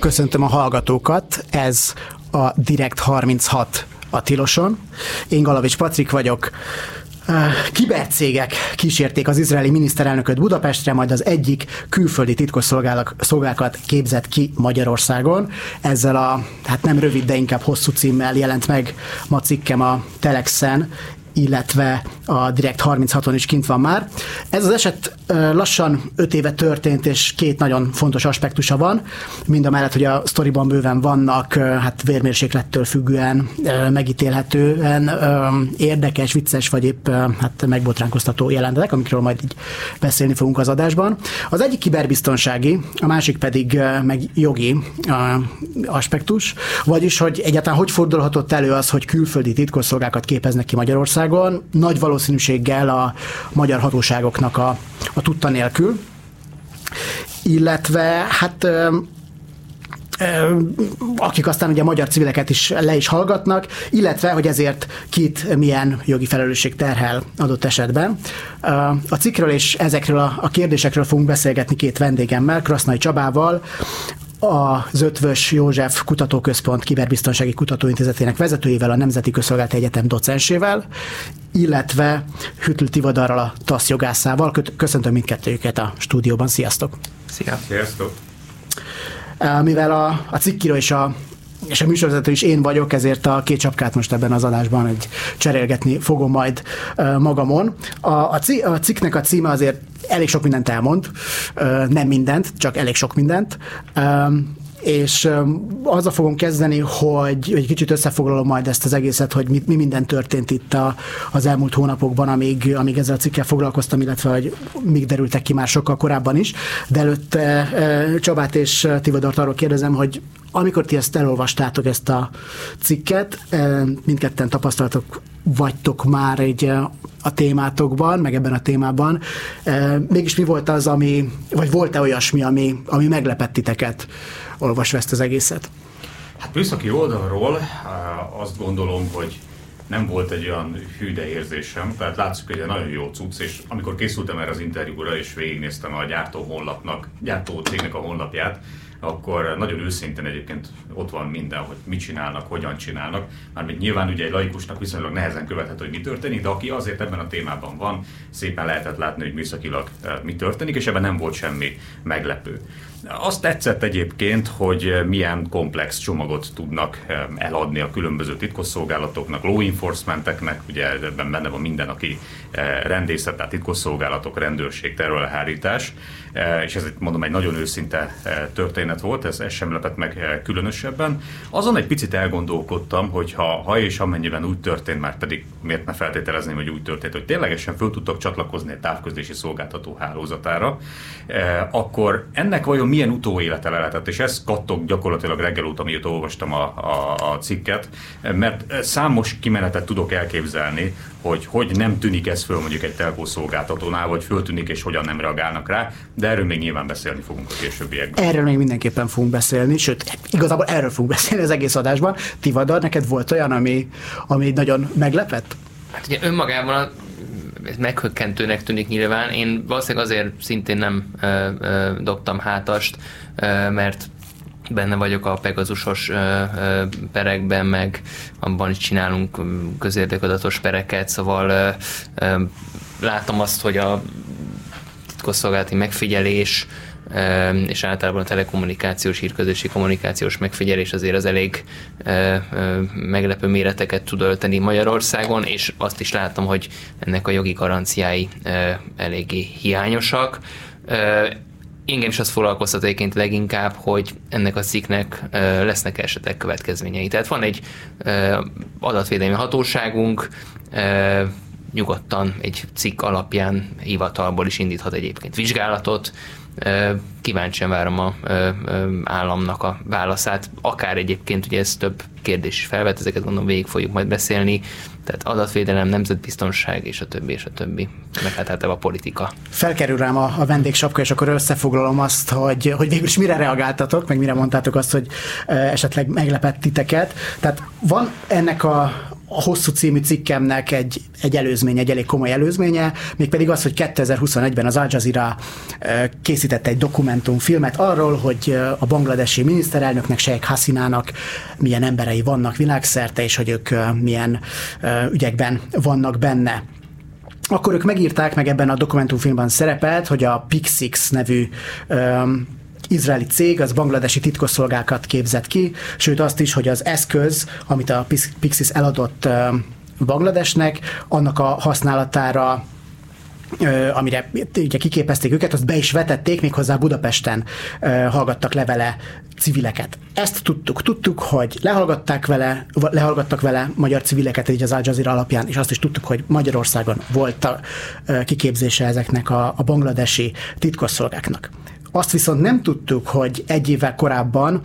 Köszöntöm a hallgatókat, ez a Direkt 36 a Tiloson. Én Galavics Patrik vagyok, kibercégek kísérték az izraeli miniszterelnököt Budapestre, majd az egyik külföldi titkosszolgálat képzett ki Magyarországon. Ezzel a, hát nem rövid, de inkább hosszú címmel jelent meg ma cikkem a Telexen, illetve a Direkt 36-on is kint van már. Ez az eset lassan 5 éve történt, és két nagyon fontos aspektusa van. Mind a mellett, hogy a sztoriban bőven vannak, hát vérmérséklettől függően megítélhetően érdekes, vicces, vagy épp hát megbotránkoztató jelentetek, amikről majd így beszélni fogunk az adásban. Az egyik kiberbiztonsági, a másik pedig meg jogi aspektus, vagyis, hogy egyáltalán hogy fordulhatott elő az, hogy külföldi titkosszolgákat képeznek ki Magyarországon, nagy valószínűséggel a magyar hatóságoknak a, a tudta nélkül, illetve hát akik aztán ugye magyar civileket is le is hallgatnak, illetve, hogy ezért kit milyen jogi felelősség terhel adott esetben. A cikkről és ezekről a kérdésekről fogunk beszélgetni két vendégemmel, Krasznai Csabával, az Ötvös József Kutatóközpont Kiberbiztonsági Kutatóintézetének vezetőjével, a Nemzeti Közszolgálati Egyetem docensével, illetve Hütl Tivadarral a TASZ jogászával. Köszöntöm mindkettőjüket a stúdióban. Sziasztok! Szia! Sziasztok! Mivel a, a cikkíró és a és a műsorvezető is én vagyok, ezért a két csapkát most ebben az adásban egy cserélgetni fogom majd magamon. A, a, a cikknek a címe azért elég sok mindent elmond, nem mindent, csak elég sok mindent és azzal fogom kezdeni, hogy egy kicsit összefoglalom majd ezt az egészet, hogy mi, mi minden történt itt a, az elmúlt hónapokban, amíg, amíg ezzel a cikkel foglalkoztam, illetve hogy még derültek ki már sokkal korábban is. De előtte Csabát és Tivadart arról kérdezem, hogy amikor ti ezt elolvastátok, ezt a cikket, mindketten tapasztalatok vagytok már egy a témátokban, meg ebben a témában. Mégis mi volt az, ami, vagy volt-e olyasmi, ami, ami meglepett titeket olvasva ezt az egészet? Hát műszaki oldalról azt gondolom, hogy nem volt egy olyan hűde érzésem, tehát látszik, hogy egy nagyon jó cucc, és amikor készültem erre az interjúra, és végignéztem a gyártó honlapnak, gyártó cégnek a honlapját, akkor nagyon őszintén egyébként ott van minden, hogy mit csinálnak, hogyan csinálnak. Mármint nyilván ugye egy laikusnak viszonylag nehezen követhető, hogy mi történik, de aki azért ebben a témában van, szépen lehetett látni, hogy műszakilag eh, mi történik, és ebben nem volt semmi meglepő. Azt tetszett egyébként, hogy milyen komplex csomagot tudnak eh, eladni a különböző titkosszolgálatoknak, law enforcementeknek, ugye ebben benne van minden, aki eh, rendészet, tehát titkosszolgálatok, rendőrség, terrorelhárítás, eh, és ez itt mondom egy nagyon őszinte történet volt, ez, ez sem lepett meg különösebben. Azon egy picit elgondolkodtam, hogy ha, ha és amennyiben úgy történt, már pedig miért ne feltételezném, hogy úgy történt, hogy ténylegesen föl tudtak csatlakozni egy távközlési szolgáltató hálózatára, akkor ennek vajon milyen utóélete lehetett, és ez kattog gyakorlatilag reggel óta, mióta olvastam a, a, a cikket, mert számos kimenetet tudok elképzelni, hogy hogy nem tűnik ez föl mondjuk egy telkó szolgáltatónál, vagy föltűnik és hogyan nem reagálnak rá, de erről még nyilván beszélni fogunk a későbbiekben. Erről még mindenképpen fogunk beszélni, sőt, igazából erről fogunk beszélni az egész adásban. Tivadar, neked volt olyan, ami, ami nagyon meglepett? Hát ugye önmagában a ez meghökkentőnek tűnik nyilván. Én valószínűleg azért szintén nem ö, ö, dobtam hátast, ö, mert benne vagyok a Pegasusos ö, ö, perekben, meg abban is csinálunk közérdekadatos pereket, szóval ö, ö, látom azt, hogy a titkosszolgálati megfigyelés, és általában a telekommunikációs, hírközösségi kommunikációs megfigyelés azért az elég meglepő méreteket tud ölteni Magyarországon, és azt is látom, hogy ennek a jogi garanciái eléggé hiányosak. Engem is azt foglalkoztat egyébként leginkább, hogy ennek a cikknek lesznek esetek következményei. Tehát van egy adatvédelmi hatóságunk, nyugodtan egy cikk alapján hivatalból is indíthat egyébként vizsgálatot, Kíváncsian várom a államnak a válaszát, akár egyébként ugye ez több kérdés is felvet, ezeket gondolom végig fogjuk majd beszélni, tehát adatvédelem, nemzetbiztonság és a többi, és a többi, meg hát általában a politika. Felkerül rám a, a vendégsapka, és akkor összefoglalom azt, hogy, hogy végül is mire reagáltatok, meg mire mondtátok azt, hogy esetleg meglepett titeket. Tehát van ennek a, a hosszú című cikkemnek egy, egy előzmény, egy elég komoly előzménye, mégpedig az, hogy 2021-ben az Al Jazeera készítette egy dokumentumfilmet arról, hogy a bangladesi miniszterelnöknek, Sheikh Hasinának milyen emberei vannak világszerte, és hogy ők milyen ügyekben vannak benne. Akkor ők megírták, meg ebben a dokumentumfilmben szerepelt, hogy a Pixix nevű um, izraeli cég az bangladesi titkosszolgákat képzett ki, sőt azt is, hogy az eszköz, amit a Pixis eladott Bangladesnek, annak a használatára amire ugye kiképezték őket, azt be is vetették, méghozzá Budapesten hallgattak levele civileket. Ezt tudtuk. Tudtuk, hogy lehallgatták vele, lehallgattak vele magyar civileket így az Al Jazeera alapján, és azt is tudtuk, hogy Magyarországon volt a kiképzése ezeknek a, a bangladesi titkosszolgáknak. Azt viszont nem tudtuk, hogy egy évvel korábban,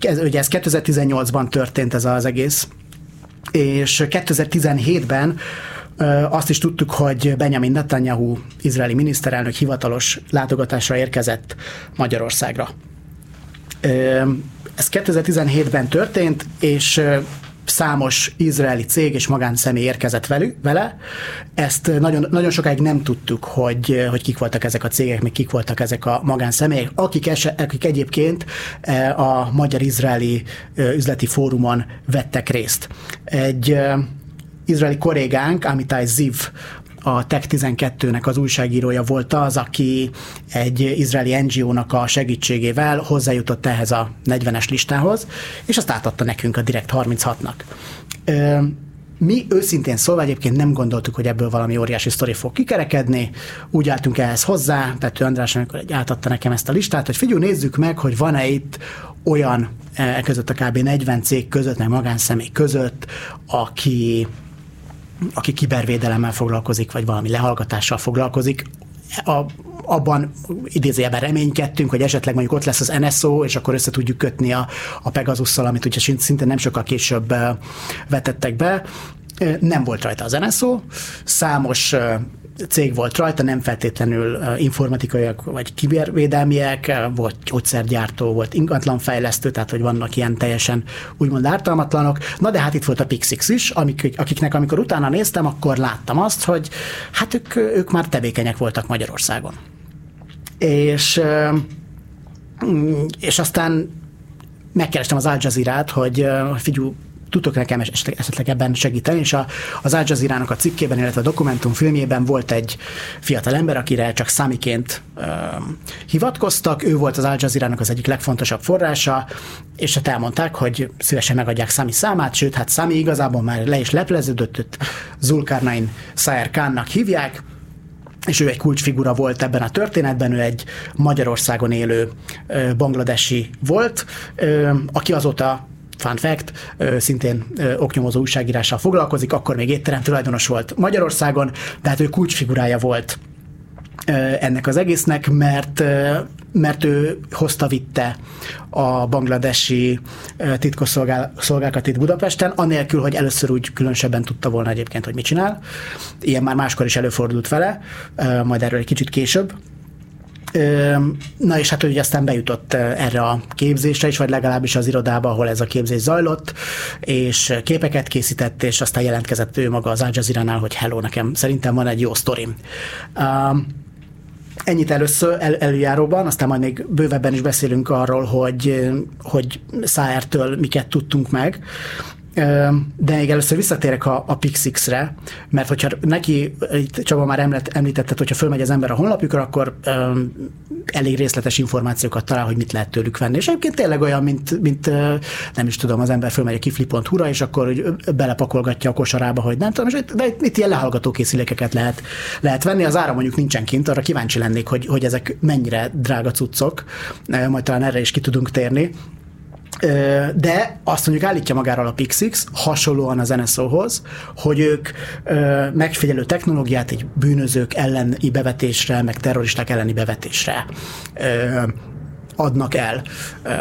ez, ugye ez 2018-ban történt ez az egész, és 2017-ben azt is tudtuk, hogy Benjamin Netanyahu, izraeli miniszterelnök hivatalos látogatásra érkezett Magyarországra. Ez 2017-ben történt, és számos izraeli cég és magánszemély érkezett velük, vele. Ezt nagyon, nagyon sokáig nem tudtuk, hogy, hogy kik voltak ezek a cégek, még kik voltak ezek a magánszemélyek, akik, ese, akik egyébként a Magyar-Izraeli Üzleti Fórumon vettek részt. Egy izraeli kollégánk, Amitai Ziv, a Tech12-nek az újságírója volt az, aki egy izraeli NGO-nak a segítségével hozzájutott ehhez a 40-es listához, és azt átadta nekünk a Direkt 36-nak. Mi őszintén szólva egyébként nem gondoltuk, hogy ebből valami óriási sztori fog kikerekedni. Úgy álltunk ehhez hozzá, Pető András, amikor átadta nekem ezt a listát, hogy figyelj, nézzük meg, hogy van-e itt olyan e között a kb. 40 cég között, meg magánszemély között, aki aki kibervédelemmel foglalkozik, vagy valami lehallgatással foglalkozik, a, abban idézőjelben reménykedtünk, hogy esetleg mondjuk ott lesz az NSO, és akkor össze tudjuk kötni a, a Pegasusszal, amit ugye szinte nem sokkal később vetettek be. Nem volt rajta az NSO, számos cég volt rajta, nem feltétlenül informatikaiak vagy kibervédelmiek, volt gyógyszergyártó, volt ingatlanfejlesztő, tehát hogy vannak ilyen teljesen úgymond ártalmatlanok. Na de hát itt volt a Pixix is, amik, akiknek amikor utána néztem, akkor láttam azt, hogy hát ők, ők már tevékenyek voltak Magyarországon. És, és aztán megkerestem az Al hogy figyelj, tudtok nekem esetleg ebben segíteni, és a, az Al jazeera a cikkében, illetve a dokumentum filmjében volt egy fiatal ember, akire csak Számiként uh, hivatkoztak, ő volt az Al jazeera az egyik legfontosabb forrása, és hát elmondták, hogy szívesen megadják Sami számát, sőt, hát Sami igazából már le is lepleződött, Zulkarnain Sayer Khannak hívják, és ő egy kulcsfigura volt ebben a történetben, ő egy Magyarországon élő bangladesi volt, aki azóta fun fact, szintén oknyomozó újságírással foglalkozik, akkor még étterem tulajdonos volt Magyarországon, de hát ő kulcsfigurája volt ennek az egésznek, mert mert ő hozta vitte a bangladesi titkosszolgálakat itt Budapesten, anélkül, hogy először úgy különösebben tudta volna egyébként, hogy mit csinál. Ilyen már máskor is előfordult vele, majd erről egy kicsit később. Na és hát ugye aztán bejutott erre a képzésre is, vagy legalábbis az irodába, ahol ez a képzés zajlott, és képeket készített, és aztán jelentkezett ő maga az Al Jazeera-nál, hogy hello, nekem szerintem van egy jó sztorim. Ennyit először el, előjáróban, aztán majd még bővebben is beszélünk arról, hogy, hogy Száertől miket tudtunk meg. De még először visszatérek a, a Pixix-re, mert hogyha neki, itt Csaba már említetted, hogyha fölmegy az ember a honlapjukra, akkor um, elég részletes információkat talál, hogy mit lehet tőlük venni. És egyébként tényleg olyan, mint, mint nem is tudom, az ember fölmegy a kifli.hu-ra, és akkor hogy belepakolgatja a kosarába, hogy nem tudom, és de itt ilyen lehallgató készülékeket lehet, lehet venni. Az ára mondjuk nincsen kint, arra kíváncsi lennék, hogy, hogy ezek mennyire drága cuccok, majd talán erre is ki tudunk térni de azt mondjuk állítja magáról a Pixix, hasonlóan az NSO-hoz, hogy ők megfigyelő technológiát egy bűnözők elleni bevetésre, meg terroristák elleni bevetésre adnak el.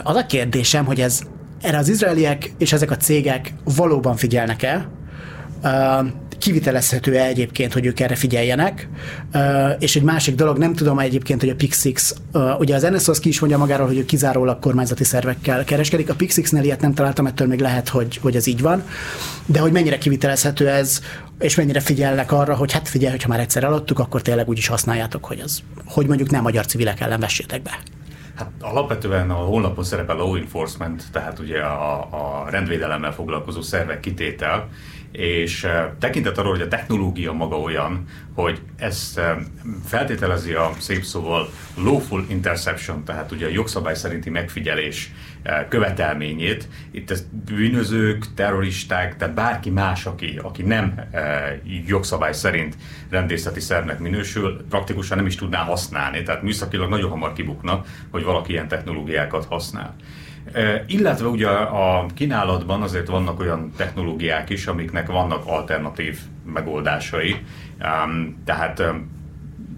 Az a kérdésem, hogy ez erre az izraeliek és ezek a cégek valóban figyelnek el, kivitelezhető-e egyébként, hogy ők erre figyeljenek. És egy másik dolog, nem tudom egyébként, hogy a Pixix, ugye az NSO az ki is mondja magáról, hogy ő kizárólag kormányzati szervekkel kereskedik. A Pixixnél ilyet nem találtam, ettől még lehet, hogy, hogy ez így van. De hogy mennyire kivitelezhető ez, és mennyire figyelnek arra, hogy hát figyelj, hogyha már egyszer eladtuk, akkor tényleg úgy is használjátok, hogy, az, hogy mondjuk nem magyar civilek ellen vessétek be. Hát alapvetően a honlapon szerepel a law enforcement, tehát ugye a, a rendvédelemmel foglalkozó szervek kitétel, és tekintet arról, hogy a technológia maga olyan, hogy ez feltételezi a szép szóval lawful interception, tehát ugye a jogszabály szerinti megfigyelés követelményét. Itt ez bűnözők, terroristák, tehát bárki más, aki, aki nem jogszabály szerint rendészeti szervnek minősül, praktikusan nem is tudná használni, tehát műszakilag nagyon hamar kibukna, hogy valaki ilyen technológiákat használ. Illetve ugye a kínálatban azért vannak olyan technológiák is, amiknek vannak alternatív megoldásai. Tehát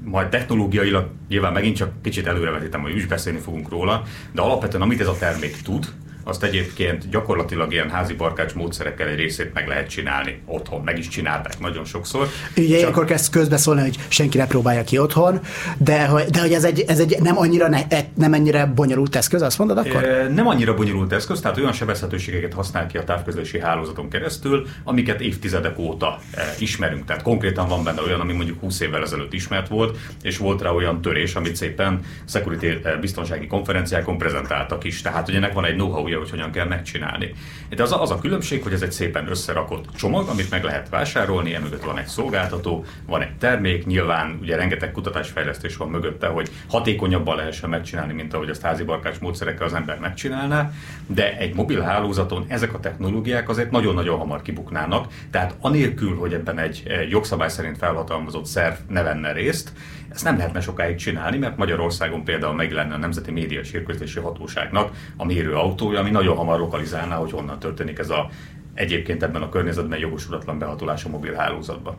majd technológiailag nyilván megint csak kicsit előrevetítem, hogy is beszélni fogunk róla, de alapvetően amit ez a termék tud, azt egyébként gyakorlatilag ilyen házi barkács módszerekkel egy részét meg lehet csinálni otthon. Meg is csinálták nagyon sokszor. Ugye Csak... akkor kezd közbeszólni, hogy senki ne próbálja ki otthon, de, de hogy ez egy, ez egy nem annyira ne, e- nem ennyire bonyolult eszköz, azt mondod akkor? E, nem annyira bonyolult eszköz, tehát olyan sebezhetőségeket használ ki a távközlési hálózaton keresztül, amiket évtizedek óta e, ismerünk. Tehát konkrétan van benne olyan, ami mondjuk 20 évvel ezelőtt ismert volt, és volt rá olyan törés, amit szépen security biztonsági konferenciákon prezentáltak is. Tehát, hogy ennek van egy know-how tudja, hogy hogyan kell megcsinálni. De az a, az a különbség, hogy ez egy szépen összerakott csomag, amit meg lehet vásárolni, emögött van egy szolgáltató, van egy termék, nyilván ugye rengeteg kutatásfejlesztés van mögötte, hogy hatékonyabban lehessen megcsinálni, mint ahogy azt házi barkács módszerekkel az ember megcsinálná, de egy mobil hálózaton ezek a technológiák azért nagyon-nagyon hamar kibuknának, tehát anélkül, hogy ebben egy jogszabály szerint felhatalmazott szerv ne venne részt, ezt nem lehetne sokáig csinálni, mert Magyarországon például meg lenne a Nemzeti Média és Hatóságnak a mérő autója, ami nagyon hamar lokalizálná, hogy honnan történik ez a egyébként ebben a környezetben jogosulatlan behatolás a mobil hálózatba.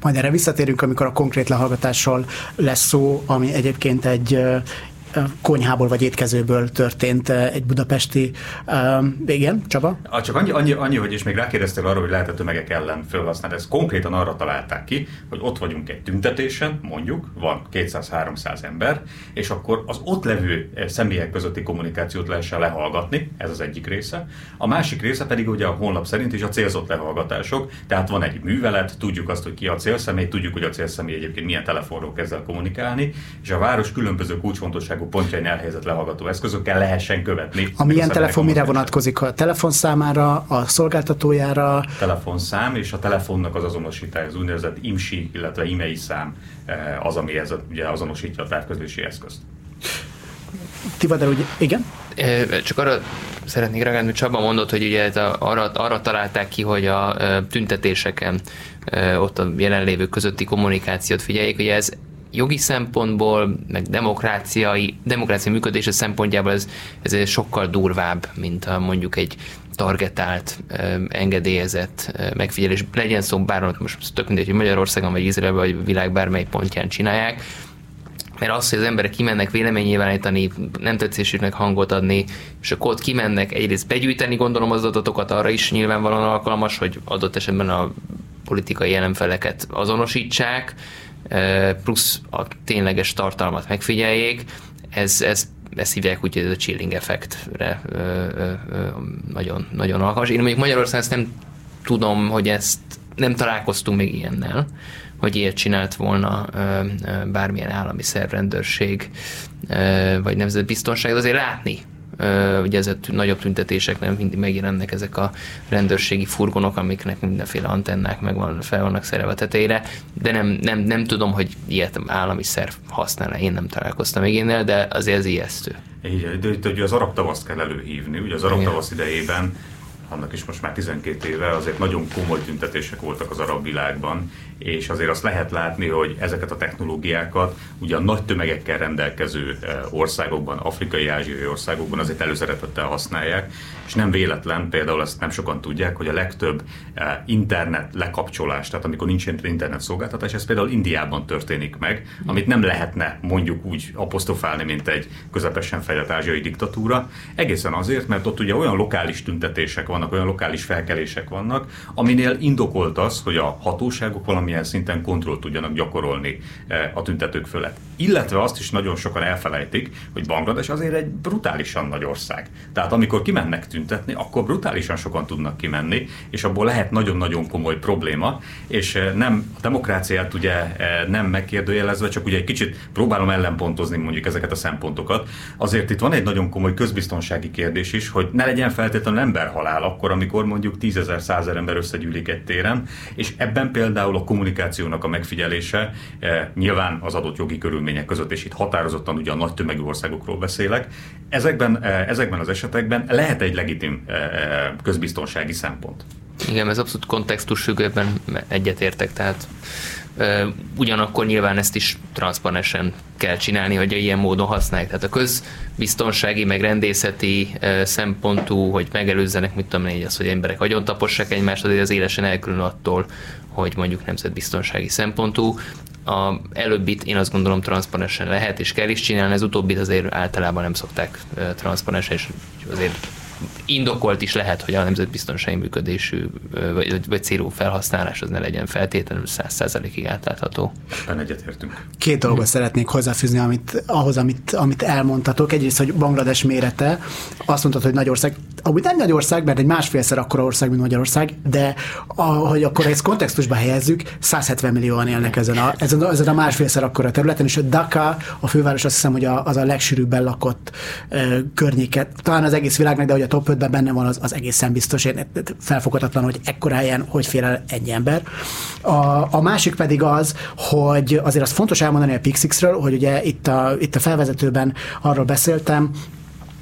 Majd erre visszatérünk, amikor a konkrét lehallgatásról lesz szó, ami egyébként egy konyhából vagy étkezőből történt egy budapesti, uh, igen, Csaba? Csak annyi, annyi, annyi, hogy és még rákérdeztél arra, hogy lehet a tömegek ellen felhasználni. Ezt konkrétan arra találták ki, hogy ott vagyunk egy tüntetésen, mondjuk, van 200-300 ember, és akkor az ott levő személyek közötti kommunikációt lehessen lehallgatni, ez az egyik része. A másik része pedig ugye a honlap szerint is a célzott lehallgatások, tehát van egy művelet, tudjuk azt, hogy ki a célszemély, tudjuk, hogy a célszemély egyébként milyen telefonról kezd el kommunikálni, és a város különböző kulcsfontosságú pontosabb pontjain elhelyezett lehallgató eszközökkel lehessen követni. A milyen telefon mire vonatkozik? A telefonszámára, a szolgáltatójára? A telefonszám és a telefonnak az azonosítás, az úgynevezett IMSI, illetve IMEI szám eh, az, ami ez, ugye azonosítja a távközlési eszközt. Tivadar, ugye, igen? Csak arra szeretnék reagálni, hogy Csaba mondott, hogy ugye ez a, arra, arra találták ki, hogy a tüntetéseken ott a jelenlévők közötti kommunikációt figyeljék, hogy ez jogi szempontból, meg demokráciai, demokrácia működése szempontjából ez, ez sokkal durvább, mint a mondjuk egy targetált, engedélyezett megfigyelés. Legyen szó bárhol, most tök mindegy, hogy Magyarországon, vagy Izraelben, vagy világ bármely pontján csinálják, mert az, hogy az emberek kimennek véleménynyilvánítani, nem tetszésüknek hangot adni, és akkor ott kimennek egyrészt begyűjteni, gondolom az adatokat arra is nyilvánvalóan alkalmas, hogy adott esetben a politikai jelenfeleket azonosítsák, plusz a tényleges tartalmat megfigyeljék, ez, ez ezt hívják úgy, hogy ez a chilling effektre nagyon, nagyon alkalmas. Én mondjuk Magyarországon ezt nem tudom, hogy ezt nem találkoztunk még ilyennel, hogy ilyet csinált volna bármilyen állami szervrendőrség vagy nemzetbiztonság, de azért látni ugye ez a nagyobb tüntetéseknél mindig megjelennek ezek a rendőrségi furgonok, amiknek mindenféle antennák meg van, fel vannak szerelve tetejére, de nem, nem, nem tudom, hogy ilyet állami szerv használ én nem találkoztam még ennél, de azért ez ijesztő. Igen, de, de ugye az arab tavaszt kell előhívni, ugye az arab Igen. tavasz idejében annak is most már 12 éve, azért nagyon komoly tüntetések voltak az arab világban, és azért azt lehet látni, hogy ezeket a technológiákat ugye a nagy tömegekkel rendelkező országokban, afrikai, ázsiai országokban azért előszeretettel használják, és nem véletlen, például ezt nem sokan tudják, hogy a legtöbb internet lekapcsolás, tehát amikor nincs internet szolgáltatás, ez például Indiában történik meg, amit nem lehetne mondjuk úgy apostrofálni, mint egy közepesen fejlett ázsiai diktatúra, egészen azért, mert ott ugye olyan lokális tüntetések vannak, olyan lokális felkelések vannak, aminél indokolt az, hogy a hatóságok valamilyen szinten kontrollt tudjanak gyakorolni eh, a tüntetők fölött. Illetve azt is nagyon sokan elfelejtik, hogy Banglades azért egy brutálisan nagy ország. Tehát amikor kimennek tüntetni, akkor brutálisan sokan tudnak kimenni, és abból lehet nagyon-nagyon komoly probléma, és eh, nem a demokráciát ugye eh, nem megkérdőjelezve, csak ugye egy kicsit próbálom ellenpontozni mondjuk ezeket a szempontokat. Azért itt van egy nagyon komoly közbiztonsági kérdés is, hogy ne legyen feltétlenül emberhalál akkor, amikor mondjuk tízezer, százer ember összegyűlik egy téren, és ebben például a kommunikációnak a megfigyelése eh, nyilván az adott jogi körülmények között, és itt határozottan ugye a nagy tömegű országokról beszélek, ezekben, ezekben az esetekben lehet egy legitim eh, közbiztonsági szempont. Igen, ez abszolút kontextus függőben egyetértek, tehát ugyanakkor nyilván ezt is transzparensen kell csinálni, hogy ilyen módon használják. Tehát a közbiztonsági, meg rendészeti szempontú, hogy megelőzzenek, mit tudom én, az, hogy emberek agyon tapossák egymást, azért az élesen elkülön attól, hogy mondjuk nemzetbiztonsági szempontú. A előbbit én azt gondolom transzparensen lehet és kell is csinálni, az utóbbit azért általában nem szokták transzparensen, és azért indokolt is lehet, hogy a nemzetbiztonsági működésű vagy, vagy célú felhasználás az ne legyen feltétlenül száz százalékig átlátható. Ebben egyetértünk. Két dolgot hmm. szeretnék hozzáfűzni amit, ahhoz, amit, amit elmondtatok. Egyrészt, hogy Banglades mérete, azt mondtad, hogy nagy ország, amúgy nem nagy ország, mert egy másfélszer akkora ország, mint Magyarország, de ahogy akkor ezt kontextusba helyezzük, 170 millióan élnek ezen a, ezen a, ezen a másfélszer akkora területen, és a Dhaka, a főváros azt hiszem, hogy a, az a legsűrűbben lakott e, környéket, talán az egész világnak, de hogy a top 5-ben benne van, az, az egészen biztos. Én, felfoghatatlan, hogy ekkora helyen hogy fér el egy ember. A, a másik pedig az, hogy azért az fontos elmondani a Pixixről, hogy ugye itt a, itt a felvezetőben arról beszéltem,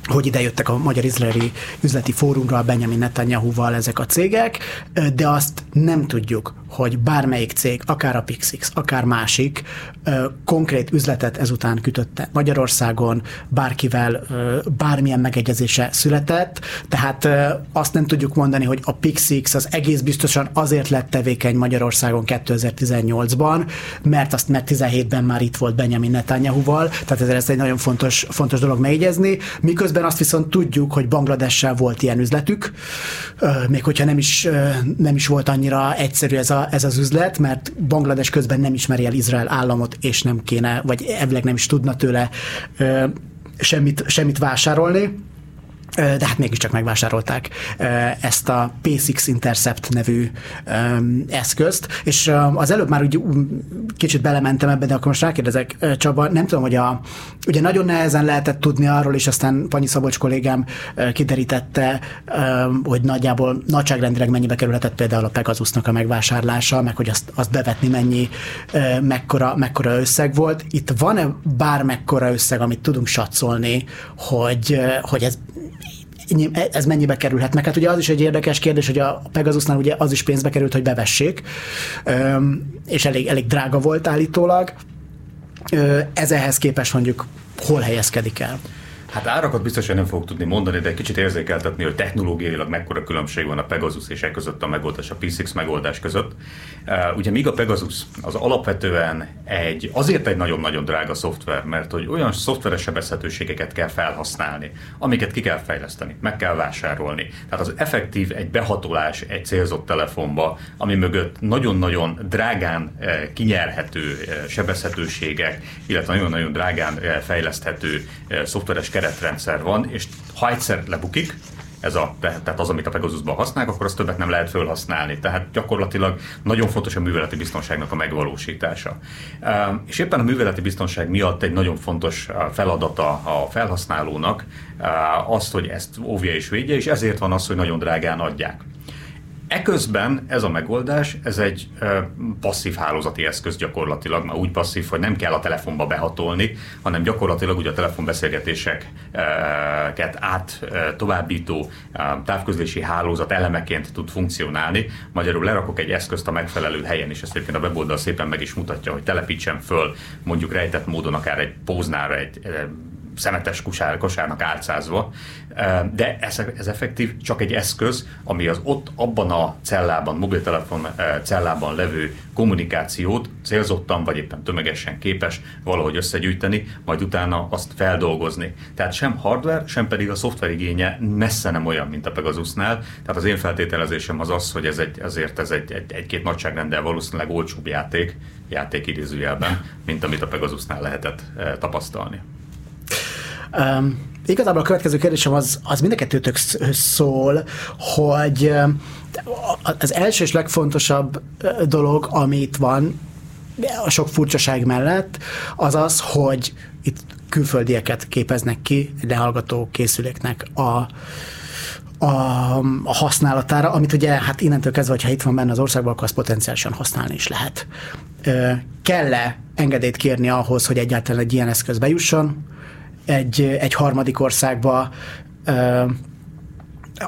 hogy ide jöttek a magyar-izraeli üzleti fórumra Benjamin Netanyahu-val ezek a cégek, de azt nem tudjuk, hogy bármelyik cég, akár a Pixix, akár másik, konkrét üzletet ezután kütötte Magyarországon, bárkivel bármilyen megegyezése született, tehát azt nem tudjuk mondani, hogy a Pixix az egész biztosan azért lett tevékeny Magyarországon 2018-ban, mert azt mert 17-ben már itt volt Benjamin Netanyahu-val, tehát ez egy nagyon fontos, fontos dolog megjegyezni, miközben azt viszont tudjuk, hogy Bangladessel volt ilyen üzletük, még hogyha nem is, nem is volt annyira egyszerű ez, a, ez az üzlet, mert Banglades közben nem ismeri el Izrael államot, és nem kéne, vagy evleg nem is tudna tőle semmit, semmit vásárolni de hát mégiscsak megvásárolták ezt a P6 Intercept nevű eszközt, és az előbb már úgy kicsit belementem ebbe, de akkor most rákérdezek, Csaba, nem tudom, hogy a, ugye nagyon nehezen lehetett tudni arról, és aztán Panyi Szabolcs kollégám kiderítette, hogy nagyjából nagyságrendileg mennyibe kerülhetett például a Pegasusnak a megvásárlása, meg hogy azt, azt bevetni mennyi, mekkora, mekkora összeg volt. Itt van-e bármekkora összeg, amit tudunk satszolni, hogy, hogy ez ez mennyibe kerülhet meg? Hát ugye az is egy érdekes kérdés, hogy a Pegasusnál ugye az is pénzbe került, hogy bevessék, és elég, elég drága volt állítólag. Ez ehhez képest mondjuk hol helyezkedik el? Hát árakat biztosan nem fogok tudni mondani, de kicsit érzékeltetni, hogy technológiailag mekkora különbség van a Pegasus és e között a megoldás, a P6 megoldás között. Ugye míg a Pegasus az alapvetően egy, azért egy nagyon-nagyon drága szoftver, mert hogy olyan szoftveres sebezhetőségeket kell felhasználni, amiket ki kell fejleszteni, meg kell vásárolni. Tehát az effektív egy behatolás egy célzott telefonba, ami mögött nagyon-nagyon drágán kinyerhető sebezhetőségek, illetve nagyon-nagyon drágán fejleszthető szoftveres keretrendszer van, és ha egyszer lebukik, ez a, tehát az, amit a Pegasusban használnak, akkor azt többet nem lehet felhasználni. Tehát gyakorlatilag nagyon fontos a műveleti biztonságnak a megvalósítása. És éppen a műveleti biztonság miatt egy nagyon fontos feladata a felhasználónak azt, hogy ezt óvja és védje, és ezért van az, hogy nagyon drágán adják. Eközben ez a megoldás, ez egy passzív hálózati eszköz gyakorlatilag, már úgy passzív, hogy nem kell a telefonba behatolni, hanem gyakorlatilag ugye a telefonbeszélgetéseket át továbbító távközlési hálózat elemeként tud funkcionálni. Magyarul lerakok egy eszközt a megfelelő helyen, és ezt egyébként a weboldal szépen meg is mutatja, hogy telepítsen föl mondjuk rejtett módon akár egy póznára, egy szemetes kosár, kosárnak álcázva, de ez, ez effektív csak egy eszköz, ami az ott abban a cellában, mobiltelefon cellában levő kommunikációt célzottan vagy éppen tömegesen képes valahogy összegyűjteni, majd utána azt feldolgozni. Tehát sem hardware, sem pedig a szoftver igénye messze nem olyan, mint a Pegasusnál. Tehát az én feltételezésem az az, hogy ez egy, ezért ez egy, egy, egy-két nagyságrendel valószínűleg olcsóbb játék, játék idézőjelben, mint amit a Pegasusnál lehetett tapasztalni. Um, igazából a következő kérdésem az, az mind a kettőtök szól, hogy az első és legfontosabb dolog, amit van, a sok furcsaság mellett, az az, hogy itt külföldieket képeznek ki lehallgató készüléknek a, a, a használatára, amit ugye hát innentől kezdve, ha itt van benne az országban, akkor azt potenciálisan használni is lehet. Kell-e engedélyt kérni ahhoz, hogy egyáltalán egy ilyen eszköz bejusson? Egy, egy harmadik országba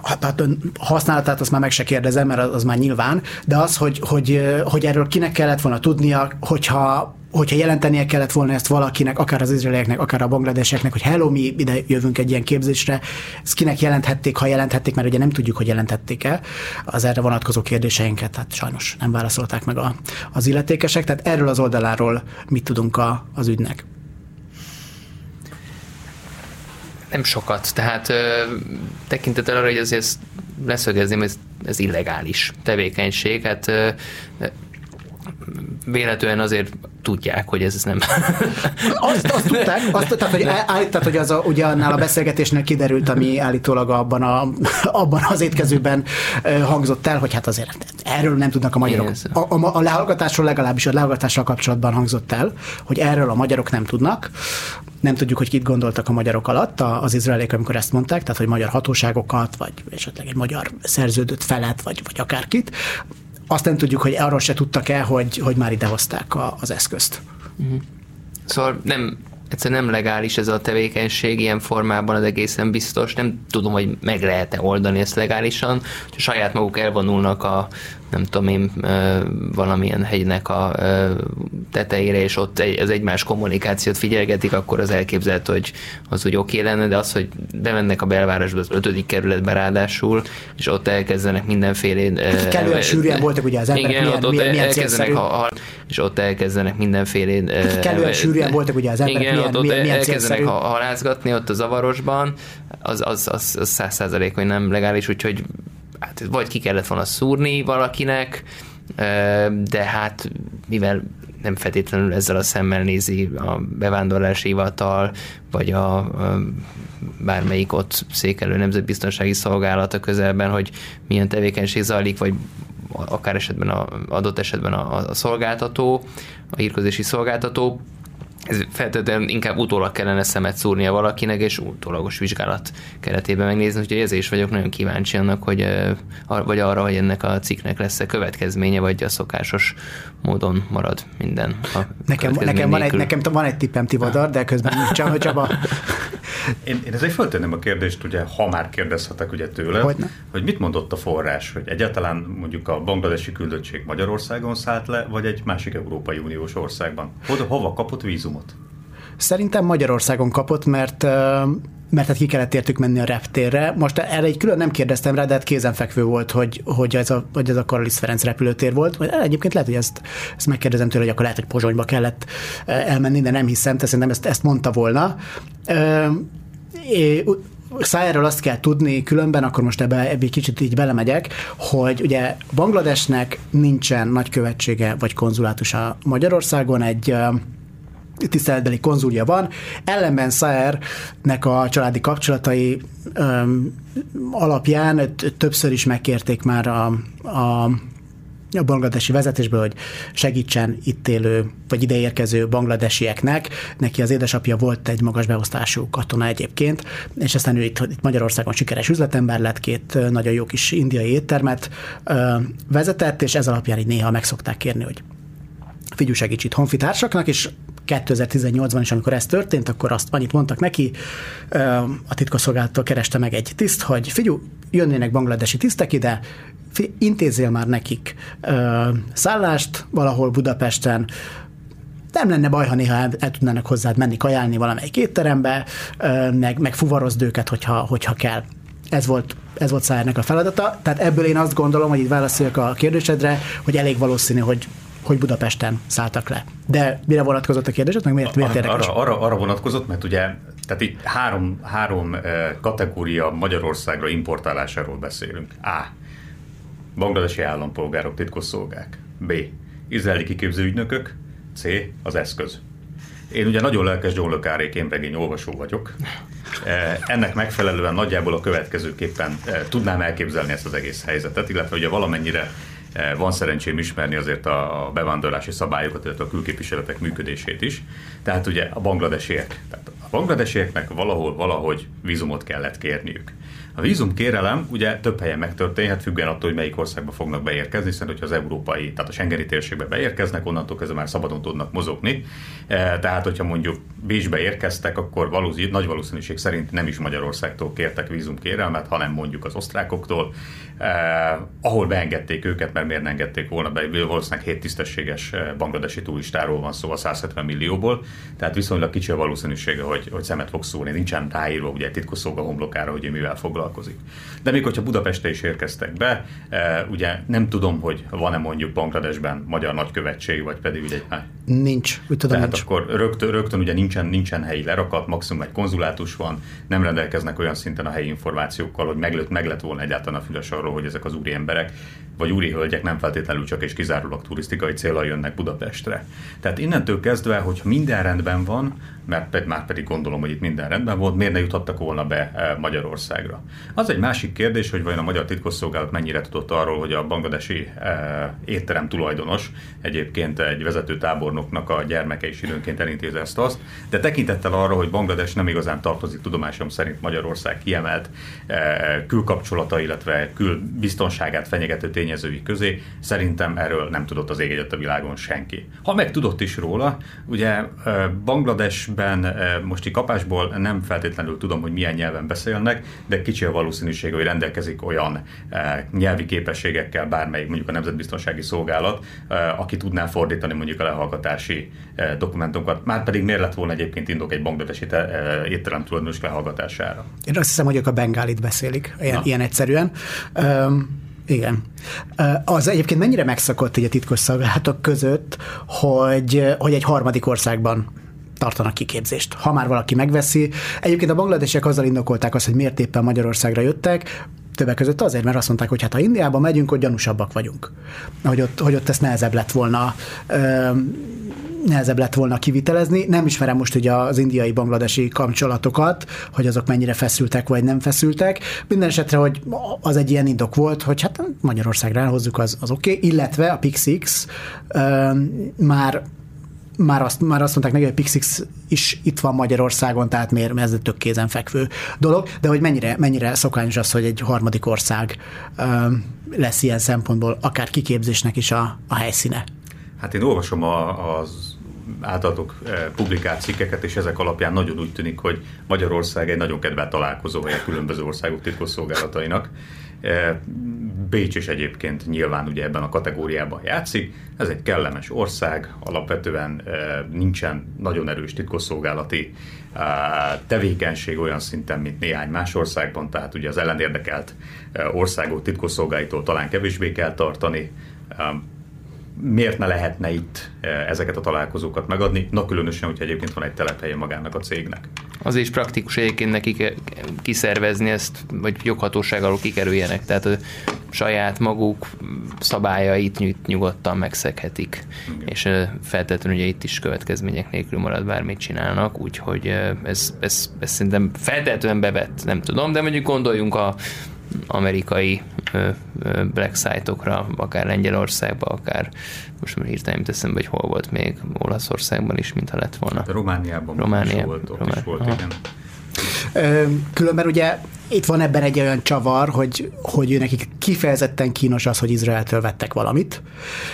hát használatát azt már meg se kérdezem, mert az már nyilván, de az, hogy, hogy, hogy erről kinek kellett volna tudnia, hogyha hogyha jelentenie kellett volna ezt valakinek, akár az izraelieknek, akár a bangladeseknek, hogy hello, mi ide jövünk egy ilyen képzésre, ezt kinek jelenthették, ha jelenthették, mert ugye nem tudjuk, hogy jelentették-e az erre vonatkozó kérdéseinket, tehát sajnos nem válaszolták meg a, az illetékesek, tehát erről az oldaláról mit tudunk a, az ügynek. Nem sokat, tehát ö, tekintettel arra, hogy azért leszögezném, ez, ez illegális tevékenység, hát ö, véletlenül azért tudják, hogy ez, ez nem. Azt, azt tudták, azt, tehát, hogy, tehát, hogy az a, ugye annál a beszélgetésnél kiderült, ami állítólag abban, a, abban az étkezőben hangzott el, hogy hát azért erről nem tudnak a magyarok. A, a, a lehallgatásról legalábbis a lehallgatással kapcsolatban hangzott el, hogy erről a magyarok nem tudnak. Nem tudjuk, hogy kit gondoltak a magyarok alatt, az izraeliek, amikor ezt mondták, tehát hogy magyar hatóságokat, vagy esetleg egy magyar szerződött felet, vagy, vagy akárkit. Azt nem tudjuk, hogy arról se tudtak el, hogy, hogy már idehozták a, az eszközt. Uh-huh. Szóval nem, egyszerűen nem legális ez a tevékenység ilyen formában, az egészen biztos. Nem tudom, hogy meg lehet-e oldani ezt legálisan, hogy saját maguk elvonulnak a nem tudom én, valamilyen hegynek a tetejére, és ott az egymás kommunikációt figyelgetik, akkor az elképzelhető, hogy az úgy oké lenne, de az, hogy bemennek a belvárosba, az ötödik kerületbe ráadásul, és ott elkezdenek mindenféle... Kellően sűrűen voltak ugye az emberek, igen, milyen, ott, milyen, milyen elkezdenek ha, és ott elkezdenek mindenféle... Kellően sűrűen voltak ugye az emberek, igen, milyen, ott, milyen, milyen elkezdenek halázgatni ott a zavarosban, az, az, az, az száz százalék, hogy nem legális, úgyhogy hát vagy ki kellett volna szúrni valakinek, de hát mivel nem feltétlenül ezzel a szemmel nézi a bevándorlási hivatal, vagy a, a bármelyik ott székelő nemzetbiztonsági szolgálat a közelben, hogy milyen tevékenység zajlik, vagy akár esetben a, adott esetben a, a szolgáltató, a hírközési szolgáltató, ez feltétlenül inkább utólag kellene szemet szúrnia valakinek, és utólagos vizsgálat keretében megnézni, hogy ezért is vagyok nagyon kíváncsi annak, hogy vagy arra, hogy ennek a cikknek lesz-e következménye, vagy a szokásos módon marad minden. A nekem, nekem, van egy, nekem van egy tippem Tivadar, de közben Csaba, Csaba. Én, én ezért föltenném a kérdést, ugye, ha már kérdezhetek ugye tőle, hogy, hogy mit mondott a forrás, hogy egyáltalán mondjuk a bangladesi küldöttség Magyarországon szállt le, vagy egy másik Európai Uniós országban? Hova, kapott vízumot? Szerintem Magyarországon kapott, mert mert hát ki kellett értük menni a reptérre. Most erre egy külön nem kérdeztem rá, de hát kézenfekvő volt, hogy, hogy, ez, a, hogy ez a Karolis Ferenc repülőtér volt. Egyébként lehet, hogy ezt, ezt megkérdezem tőle, hogy akkor lehet, hogy Pozsonyba kellett elmenni, de nem hiszem, tehát szerintem ezt, ezt mondta volna. Szájáról azt kell tudni, különben akkor most ebbe egy kicsit így belemegyek, hogy ugye Bangladesnek nincsen nagykövetsége vagy konzulátusa Magyarországon, egy tiszteletbeli konzulja van, ellenben Saernek a családi kapcsolatai öm, alapján többször is megkérték már a, a a bangladesi vezetésből, hogy segítsen itt élő, vagy ideérkező bangladesieknek. Neki az édesapja volt egy magas beosztású katona egyébként, és aztán ő itt, itt Magyarországon sikeres üzletember lett, két nagyon jó kis indiai éttermet ö, vezetett, és ez alapján így néha meg szokták kérni, hogy figyelj segíts itt honfitársaknak, és 2018-ban is, amikor ez történt, akkor azt annyit mondtak neki, a titkosszolgálattól kereste meg egy tiszt, hogy figyelj, jönnének bangladesi tisztek ide, intézzél már nekik szállást valahol Budapesten, nem lenne baj, ha néha el, el tudnának hozzád menni kajálni valamelyik étterembe, meg, meg fuvarozd őket, hogyha, hogyha kell. Ez volt, ez volt Szájernek a feladata. Tehát ebből én azt gondolom, hogy itt válaszoljak a kérdésedre, hogy elég valószínű, hogy hogy Budapesten szálltak le. De mire vonatkozott a kérdés, meg miért, miért érdekes? Arra, arra, arra vonatkozott, mert ugye tehát itt három, három kategória Magyarországra importálásáról beszélünk. A. Bangladesi állampolgárok, titkosszolgák. B. Izraeli kiképzőügynökök. C. Az eszköz. Én ugye nagyon lelkes Le én regény olvasó vagyok. Ennek megfelelően nagyjából a következőképpen tudnám elképzelni ezt az egész helyzetet, illetve ugye valamennyire Eh, van szerencsém ismerni azért a bevándorlási szabályokat, illetve a külképviseletek működését is. Tehát ugye a bangladesiek, tehát a bangladesieknek valahol valahogy vízumot kellett kérniük. A vízum kérelem ugye több helyen megtörténhet, függően attól, hogy melyik országba fognak beérkezni, hiszen hogyha az európai, tehát a Schengeni térségbe beérkeznek, onnantól kezdve már szabadon tudnak mozogni. E, tehát, hogyha mondjuk Bécsbe érkeztek, akkor valószínű, nagy valószínűség szerint nem is Magyarországtól kértek vízum kérelmet, hanem mondjuk az osztrákoktól, eh, ahol beengedték őket, mert miért nem engedték volna be, valószínűleg hét tisztességes eh, bangladesi turistáról van szó a 170 millióból, tehát viszonylag kicsi a valószínűsége, hogy, hogy szemet fog szólni, nincsen ráírva ugye titkosszolga homlokára, hogy ő mivel foglalkozik. De még hogyha Budapestre is érkeztek be, eh, ugye nem tudom, hogy van-e mondjuk Bangladesben magyar nagykövetség, vagy pedig ugye... Nincs, úgy tudom, Tehát nincs. akkor rögtön, rögtön ugye nincsen, nincsen helyi lerakat, maximum egy konzulátus van, nem rendelkeznek olyan szinten a helyi információkkal, hogy meg, meg lett volna egyáltalán a füles arról, hogy ezek az úri emberek vagy úri hölgyek nem feltétlenül csak és kizárólag turisztikai célra jönnek Budapestre. Tehát innentől kezdve, hogy minden rendben van, mert már pedig gondolom, hogy itt minden rendben volt, miért ne juthattak volna be eh, Magyarországra. Az egy másik kérdés, hogy vajon a magyar titkosszolgálat mennyire tudott arról, hogy a bangladesi eh, étterem tulajdonos egyébként egy vezető tábornoknak a gyermeke is időnként elintézi ezt azt, de tekintettel arra, hogy Banglades nem igazán tartozik tudomásom szerint Magyarország kiemelt eh, külkapcsolata, illetve külbiztonságát fenyegető tényezői közé, szerintem erről nem tudott az ég a világon senki. Ha meg tudott is róla, ugye Banglades esetben most így kapásból nem feltétlenül tudom, hogy milyen nyelven beszélnek, de kicsi a valószínűség, hogy rendelkezik olyan nyelvi képességekkel bármelyik, mondjuk a Nemzetbiztonsági Szolgálat, aki tudná fordítani mondjuk a lehallgatási dokumentumokat. Már pedig miért lett volna egyébként indok egy bangladesi étterem tulajdonos lehallgatására? Én azt hiszem, hogy ők a bengálit beszélik, ilyen, ilyen egyszerűen. Um, igen. Az egyébként mennyire megszakott így a titkos szolgálatok között, hogy, hogy egy harmadik országban tartanak kiképzést, ha már valaki megveszi. Egyébként a bangladesiek azzal indokolták azt, hogy miért éppen Magyarországra jöttek, többek között azért, mert azt mondták, hogy hát ha Indiába megyünk, hogy gyanúsabbak vagyunk. Hogy ott, hogy ott ezt nehezebb lett volna ö, nehezebb lett volna kivitelezni. Nem ismerem most ugye az indiai-bangladesi kapcsolatokat, hogy azok mennyire feszültek vagy nem feszültek. Minden esetre, hogy az egy ilyen indok volt, hogy hát Magyarországra elhozzuk, az, az oké, okay. illetve a Pixix ö, már már azt, már azt mondták neki, hogy a Pixix is itt van Magyarországon, tehát miért, ez egy tök kézenfekvő dolog, de hogy mennyire, mennyire szokányos az, hogy egy harmadik ország ö, lesz ilyen szempontból, akár kiképzésnek is a, a helyszíne. Hát én olvasom a, az általatok publikált cikkeket, és ezek alapján nagyon úgy tűnik, hogy Magyarország egy nagyon kedvelt találkozója a különböző országok titkosszolgálatainak. Bécs is egyébként nyilván ugye ebben a kategóriában játszik. Ez egy kellemes ország, alapvetően nincsen nagyon erős titkosszolgálati tevékenység olyan szinten, mint néhány más országban, tehát ugye az ellenérdekelt országok titkosszolgáitól talán kevésbé kell tartani miért ne lehetne itt eh, ezeket a találkozókat megadni, na különösen, hogyha egyébként van egy telephelye magának a cégnek. Az is praktikus egyébként nekik kiszervezni ezt, vagy joghatóság alól kikerüljenek, tehát a saját maguk szabályait nyugodtan megszeghetik, Igen. és feltétlenül ugye itt is következmények nélkül marad bármit csinálnak, úgyhogy ez, ez, ez szerintem feltétlenül bevett, nem tudom, de mondjuk gondoljunk a amerikai black site-okra, akár Lengyelországba, akár most már hirtelen teszem, hogy hol volt még Olaszországban is, mintha lett volna. De Romániában Románia, is volt, ott Román... is volt, igen. Különben ugye itt van ebben egy olyan csavar, hogy, hogy ő nekik kifejezetten kínos az, hogy Izraeltől vettek valamit,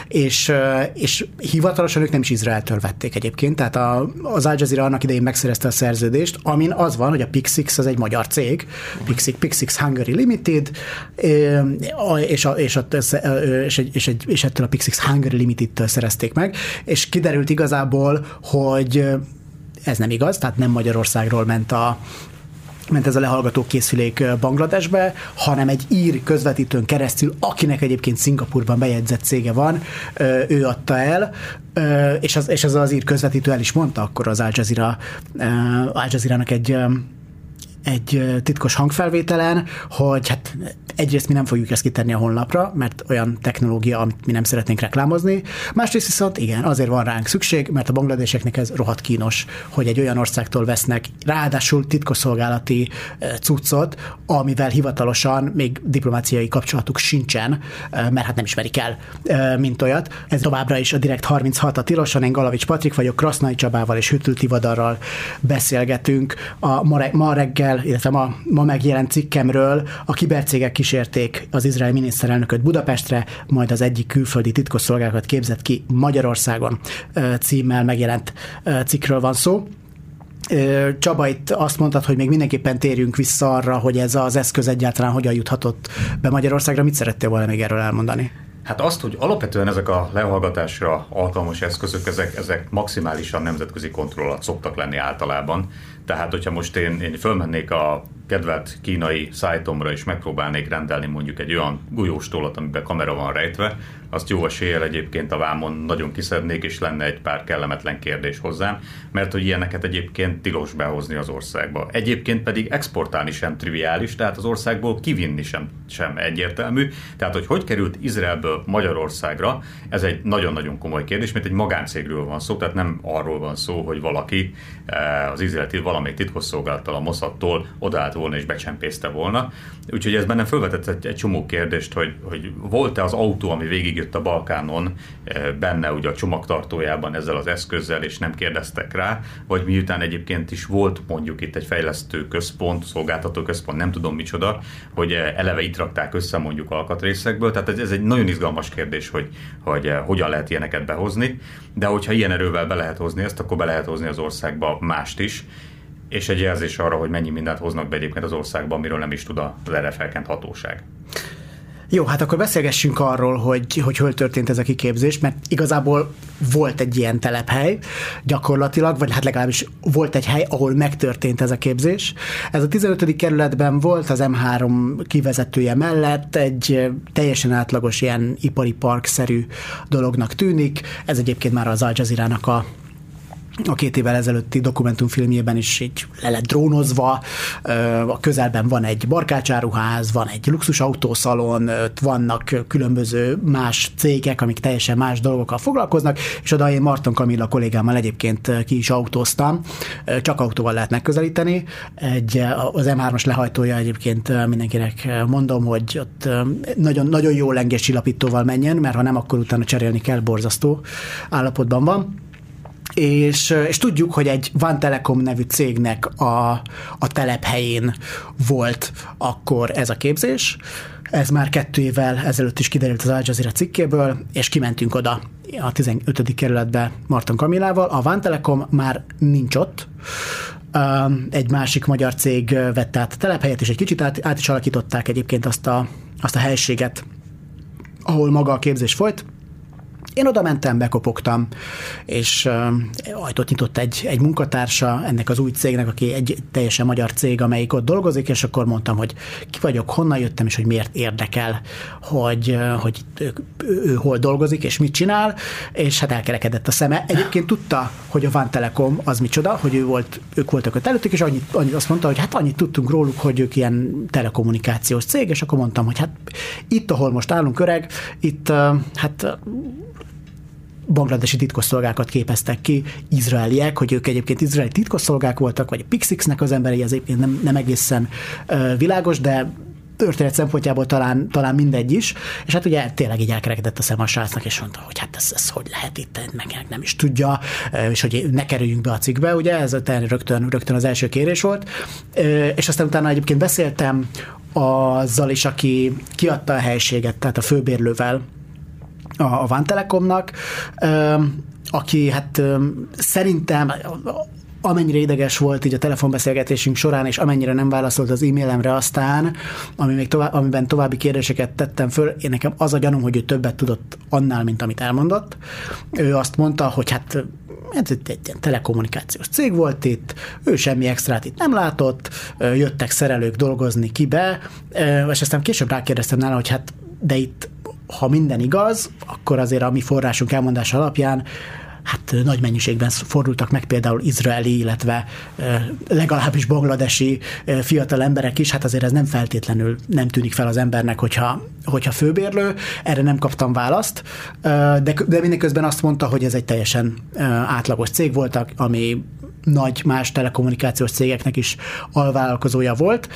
és, és hivatalosan ők nem is Izraeltől vették egyébként, tehát a, az Al Jazeera annak idején megszerezte a szerződést, amin az van, hogy a Pixix az egy magyar cég, Pixix, Pixix Hungary Limited, és, a, és, a, és, egy, és, egy, és ettől a Pixix Hungary Limited-től szerezték meg, és kiderült igazából, hogy ez nem igaz, tehát nem Magyarországról ment a, ment ez a lehallgató készülék Bangladesbe, hanem egy ír közvetítőn keresztül, akinek egyébként Szingapurban bejegyzett cége van, ő adta el, és, az, és az az ír közvetítő el is mondta akkor az Al Jazeera, Al Jazeera-nak egy egy titkos hangfelvételen, hogy hát egyrészt mi nem fogjuk ezt kitenni a honlapra, mert olyan technológia, amit mi nem szeretnénk reklámozni, másrészt viszont igen, azért van ránk szükség, mert a bangladeseknek ez rohadt kínos, hogy egy olyan országtól vesznek ráadásul titkosszolgálati cuccot, amivel hivatalosan még diplomáciai kapcsolatuk sincsen, mert hát nem ismerik el, mint olyat. Ez továbbra is a Direkt 36 a tilosan, én Galavics Patrik vagyok, Krasznai Csabával és Hütül Tivadarral beszélgetünk. A ma reggel reggel, illetve ma, ma megjelent cikkemről a kibercégek kísérték az izraeli miniszterelnököt Budapestre, majd az egyik külföldi titkosszolgálatot képzett ki Magyarországon címmel megjelent cikkről van szó. Csaba, itt azt mondtad, hogy még mindenképpen térjünk vissza arra, hogy ez az eszköz egyáltalán hogyan juthatott be Magyarországra. Mit szerettél volna még erről elmondani? Hát azt, hogy alapvetően ezek a lehallgatásra alkalmas eszközök, ezek, ezek maximálisan nemzetközi kontroll alatt szoktak lenni általában. Tehát, hogyha most én, én fölmennék a kedvelt kínai szájtomra és megpróbálnék rendelni mondjuk egy olyan gulyóstólat, amiben kamera van rejtve, azt jó eséllyel egyébként a vámon nagyon kiszednék, és lenne egy pár kellemetlen kérdés hozzám, mert hogy ilyeneket egyébként tilos behozni az országba. Egyébként pedig exportálni sem triviális, tehát az országból kivinni sem, sem egyértelmű. Tehát, hogy hogy került Izraelből Magyarországra, ez egy nagyon-nagyon komoly kérdés, mert egy magáncégről van szó, tehát nem arról van szó, hogy valaki eh, az izraeli valamelyik titkosszolgálattal, a Mossadtól odaállt volna és becsempészte volna. Úgyhogy ez bennem felvetett egy, egy csomó kérdést, hogy, hogy volt-e az autó, ami végigjött a Balkánon eh, benne ugye a csomagtartójában ezzel az eszközzel, és nem kérdeztek rá, vagy miután egyébként is volt mondjuk itt egy fejlesztő központ, szolgáltató központ, nem tudom micsoda, hogy eh, eleve itt rakták össze mondjuk alkatrészekből, tehát ez, ez egy nagyon izgalmas kérdés, hogy, hogy eh, hogyan lehet ilyeneket behozni, de hogyha ilyen erővel be lehet hozni ezt, akkor be lehet hozni az országba mást is, és egy jelzés arra, hogy mennyi mindent hoznak be egyébként az országban, amiről nem is tud az erre felkent hatóság. Jó, hát akkor beszélgessünk arról, hogy, hogy hol történt ez a kiképzés, mert igazából volt egy ilyen telephely gyakorlatilag, vagy hát legalábbis volt egy hely, ahol megtörtént ez a képzés. Ez a 15. kerületben volt az M3 kivezetője mellett egy teljesen átlagos ilyen ipari parkszerű dolognak tűnik. Ez egyébként már az Al Jazeera-nak a a két évvel ezelőtti dokumentumfilmjében is így le lett drónozva, a közelben van egy barkácsáruház, van egy luxusautószalon, vannak különböző más cégek, amik teljesen más dolgokkal foglalkoznak, és oda én Marton Kamilla kollégámmal egyébként ki is autóztam, csak autóval lehet megközelíteni. Egy, az M3-as lehajtója egyébként mindenkinek mondom, hogy ott nagyon, nagyon jó lenges csillapítóval menjen, mert ha nem, akkor utána cserélni kell, borzasztó állapotban van és, és tudjuk, hogy egy Van Telekom nevű cégnek a, a telephelyén volt akkor ez a képzés. Ez már kettő évvel ezelőtt is kiderült az Al Jazeera cikkéből, és kimentünk oda a 15. kerületbe Marton Kamilával. A Van Telekom már nincs ott, egy másik magyar cég vette át a telephelyet, és egy kicsit át, át is alakították egyébként azt a, azt a helységet, ahol maga a képzés folyt, én oda mentem, bekopogtam, és ajtót nyitott egy, egy munkatársa ennek az új cégnek, aki egy teljesen magyar cég, amelyik ott dolgozik, és akkor mondtam, hogy ki vagyok, honnan jöttem, és hogy miért érdekel, hogy, hogy ő, ő, ő hol dolgozik, és mit csinál, és hát elkerekedett a szeme. Egyébként tudta, hogy a Van Telekom az micsoda, hogy ő volt, ők voltak ott előttük, és annyit, annyit azt mondta, hogy hát annyit tudtunk róluk, hogy ők ilyen telekommunikációs cég, és akkor mondtam, hogy hát itt, ahol most állunk öreg, itt hát bangladesi titkosszolgákat képeztek ki, izraeliek, hogy ők egyébként izraeli titkosszolgák voltak, vagy a Pixixnek az emberei, ez egyébként nem, nem egészen világos, de történet szempontjából talán, talán mindegy is, és hát ugye tényleg így elkerekedett a szem a srácnak, és mondta, hogy hát ez, ez hogy lehet itt, meg nem is tudja, és hogy ne kerüljünk be a cikkbe, ugye, ez rögtön, rögtön az első kérés volt, és aztán utána egyébként beszéltem azzal is, aki kiadta a helységet, tehát a főbérlővel a, a Van Telekomnak, aki hát szerintem amennyire ideges volt így a telefonbeszélgetésünk során, és amennyire nem válaszolt az e-mailemre aztán, ami még tovább, amiben további kérdéseket tettem föl, én nekem az a gyanúm, hogy ő többet tudott annál, mint amit elmondott. Ő azt mondta, hogy hát ez egy, egy ilyen telekommunikációs cég volt itt, ő semmi extrát itt nem látott, jöttek szerelők dolgozni kibe, és aztán később rákérdeztem nála, hogy hát de itt ha minden igaz, akkor azért a mi forrásunk elmondása alapján hát nagy mennyiségben fordultak meg például izraeli, illetve legalábbis bangladesi fiatal emberek is, hát azért ez nem feltétlenül nem tűnik fel az embernek, hogyha, hogyha főbérlő. Erre nem kaptam választ, de, de mindeközben azt mondta, hogy ez egy teljesen átlagos cég voltak, ami nagy más telekommunikációs cégeknek is alvállalkozója volt.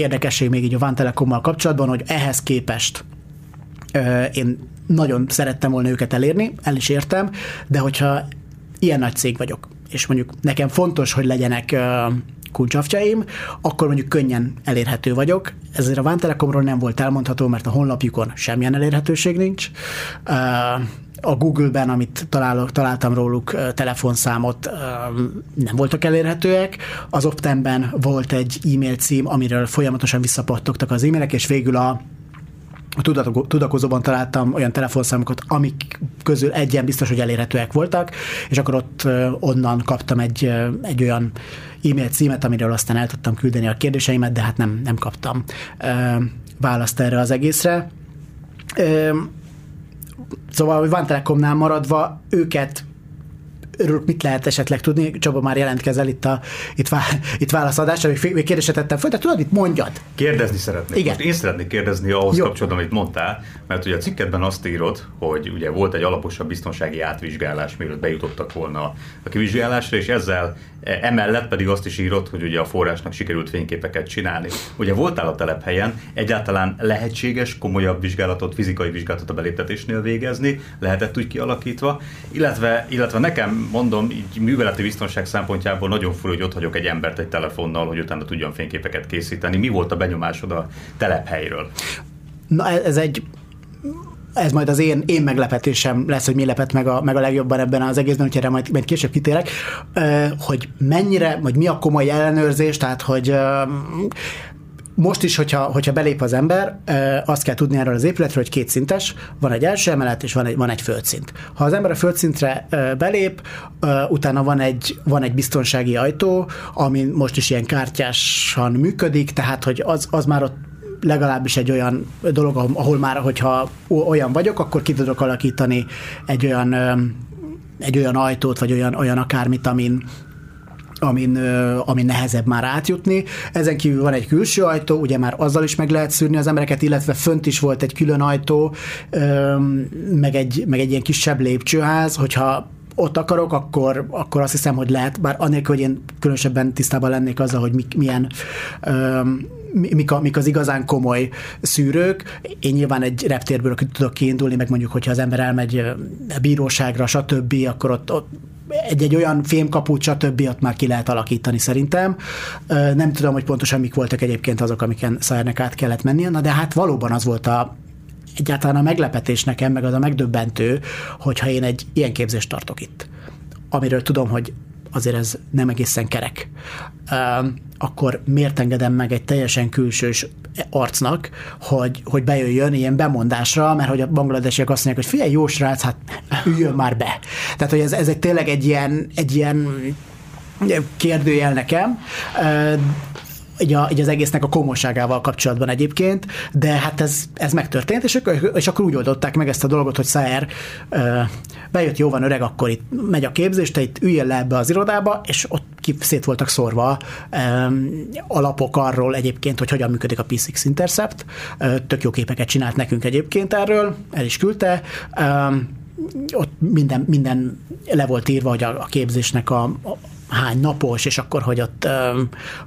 Érdekesség még így a Van Telekommal kapcsolatban, hogy ehhez képest én nagyon szerettem volna őket elérni, el is értem, de hogyha ilyen nagy cég vagyok, és mondjuk nekem fontos, hogy legyenek kulcsaftjaim, akkor mondjuk könnyen elérhető vagyok. Ezért a Vántelekomról nem volt elmondható, mert a honlapjukon semmilyen elérhetőség nincs. A Google-ben, amit találok, találtam róluk telefonszámot, nem voltak elérhetőek. Az Optemben volt egy e-mail cím, amiről folyamatosan visszapattogtak az e-mailek, és végül a a tudakozóban találtam olyan telefonszámokat, amik közül egyen biztos, hogy elérhetőek voltak, és akkor ott onnan kaptam egy, egy olyan e-mail címet, amiről aztán el tudtam küldeni a kérdéseimet, de hát nem, nem kaptam választ erre az egészre. Szóval, hogy Van Telekomnál maradva, őket örülök, mit lehet esetleg tudni? Csaba már jelentkezel itt, a, itt, vá, itt válaszadásra, még, még kérdéset tettem föl, de tudod, itt mondjad. Kérdezni szeretnék. Igen. Most én szeretnék kérdezni ahhoz Jó. kapcsolatban, amit mondtál, mert ugye a cikketben azt írod, hogy ugye volt egy alaposabb biztonsági átvizsgálás, mielőtt bejutottak volna a kivizsgálásra, és ezzel emellett pedig azt is írod, hogy ugye a forrásnak sikerült fényképeket csinálni. Ugye voltál a telephelyen, egyáltalán lehetséges komolyabb vizsgálatot, fizikai vizsgálatot a beléptetésnél végezni, lehetett úgy kialakítva, illetve, illetve nekem mondom, így műveleti biztonság szempontjából nagyon fura, hogy ott hagyok egy embert egy telefonnal, hogy utána tudjon fényképeket készíteni. Mi volt a benyomásod a telephelyről? Na ez egy ez majd az én, én meglepetésem lesz, hogy mi lepett meg a, meg a legjobban ebben az egészben, hogy erre majd, majd később kitérek, hogy mennyire, vagy mi a komoly ellenőrzés, tehát hogy most is, hogyha, hogyha belép az ember, azt kell tudni erről az épületről, hogy kétszintes, van egy első emelet, és van egy, van egy földszint. Ha az ember a földszintre belép, utána van egy, van egy biztonsági ajtó, ami most is ilyen kártyásan működik, tehát hogy az, az már ott legalábbis egy olyan dolog, ahol már, hogyha olyan vagyok, akkor ki tudok alakítani egy olyan egy olyan ajtót, vagy olyan, olyan akármit, amin, amin, amin nehezebb már átjutni. Ezen kívül van egy külső ajtó, ugye már azzal is meg lehet szűrni az embereket, illetve fönt is volt egy külön ajtó, meg egy, meg egy ilyen kisebb lépcsőház, hogyha ott akarok, akkor, akkor azt hiszem, hogy lehet, bár anélkül, hogy én különösebben tisztában lennék azzal, hogy mik, milyen mik, a, mik az igazán komoly szűrők. Én nyilván egy reptérből tudok kiindulni, meg mondjuk, hogyha az ember elmegy bíróságra, stb., akkor ott, ott egy-egy olyan fémkaput, stb. ott már ki lehet alakítani szerintem. Nem tudom, hogy pontosan mik voltak egyébként azok, amiken Szájernek át kellett mennie, na de hát valóban az volt a, egyáltalán a meglepetés nekem, meg az a megdöbbentő, hogyha én egy ilyen képzést tartok itt, amiről tudom, hogy azért ez nem egészen kerek, akkor miért engedem meg egy teljesen külsős arcnak, hogy, hogy bejöjjön ilyen bemondásra, mert hogy a bangladesiek azt mondják, hogy figyelj, jó srác, hát üljön már be. Tehát, hogy ez, ez egy tényleg egy ilyen, egy ilyen kérdőjel nekem, így, a, így az egésznek a komolyságával kapcsolatban egyébként, de hát ez, ez megtörtént, és, és akkor úgy oldották meg ezt a dolgot, hogy Szájer bejött, jó van öreg, akkor itt megy a képzés, te itt üljél le ebbe az irodába, és ott ki szét voltak szórva um, alapok arról egyébként, hogy hogyan működik a P6 Intercept. Tök jó képeket csinált nekünk egyébként erről, el is küldte. Ott minden, minden le volt írva, hogy a, a képzésnek a hány napos, és akkor, hogy ott,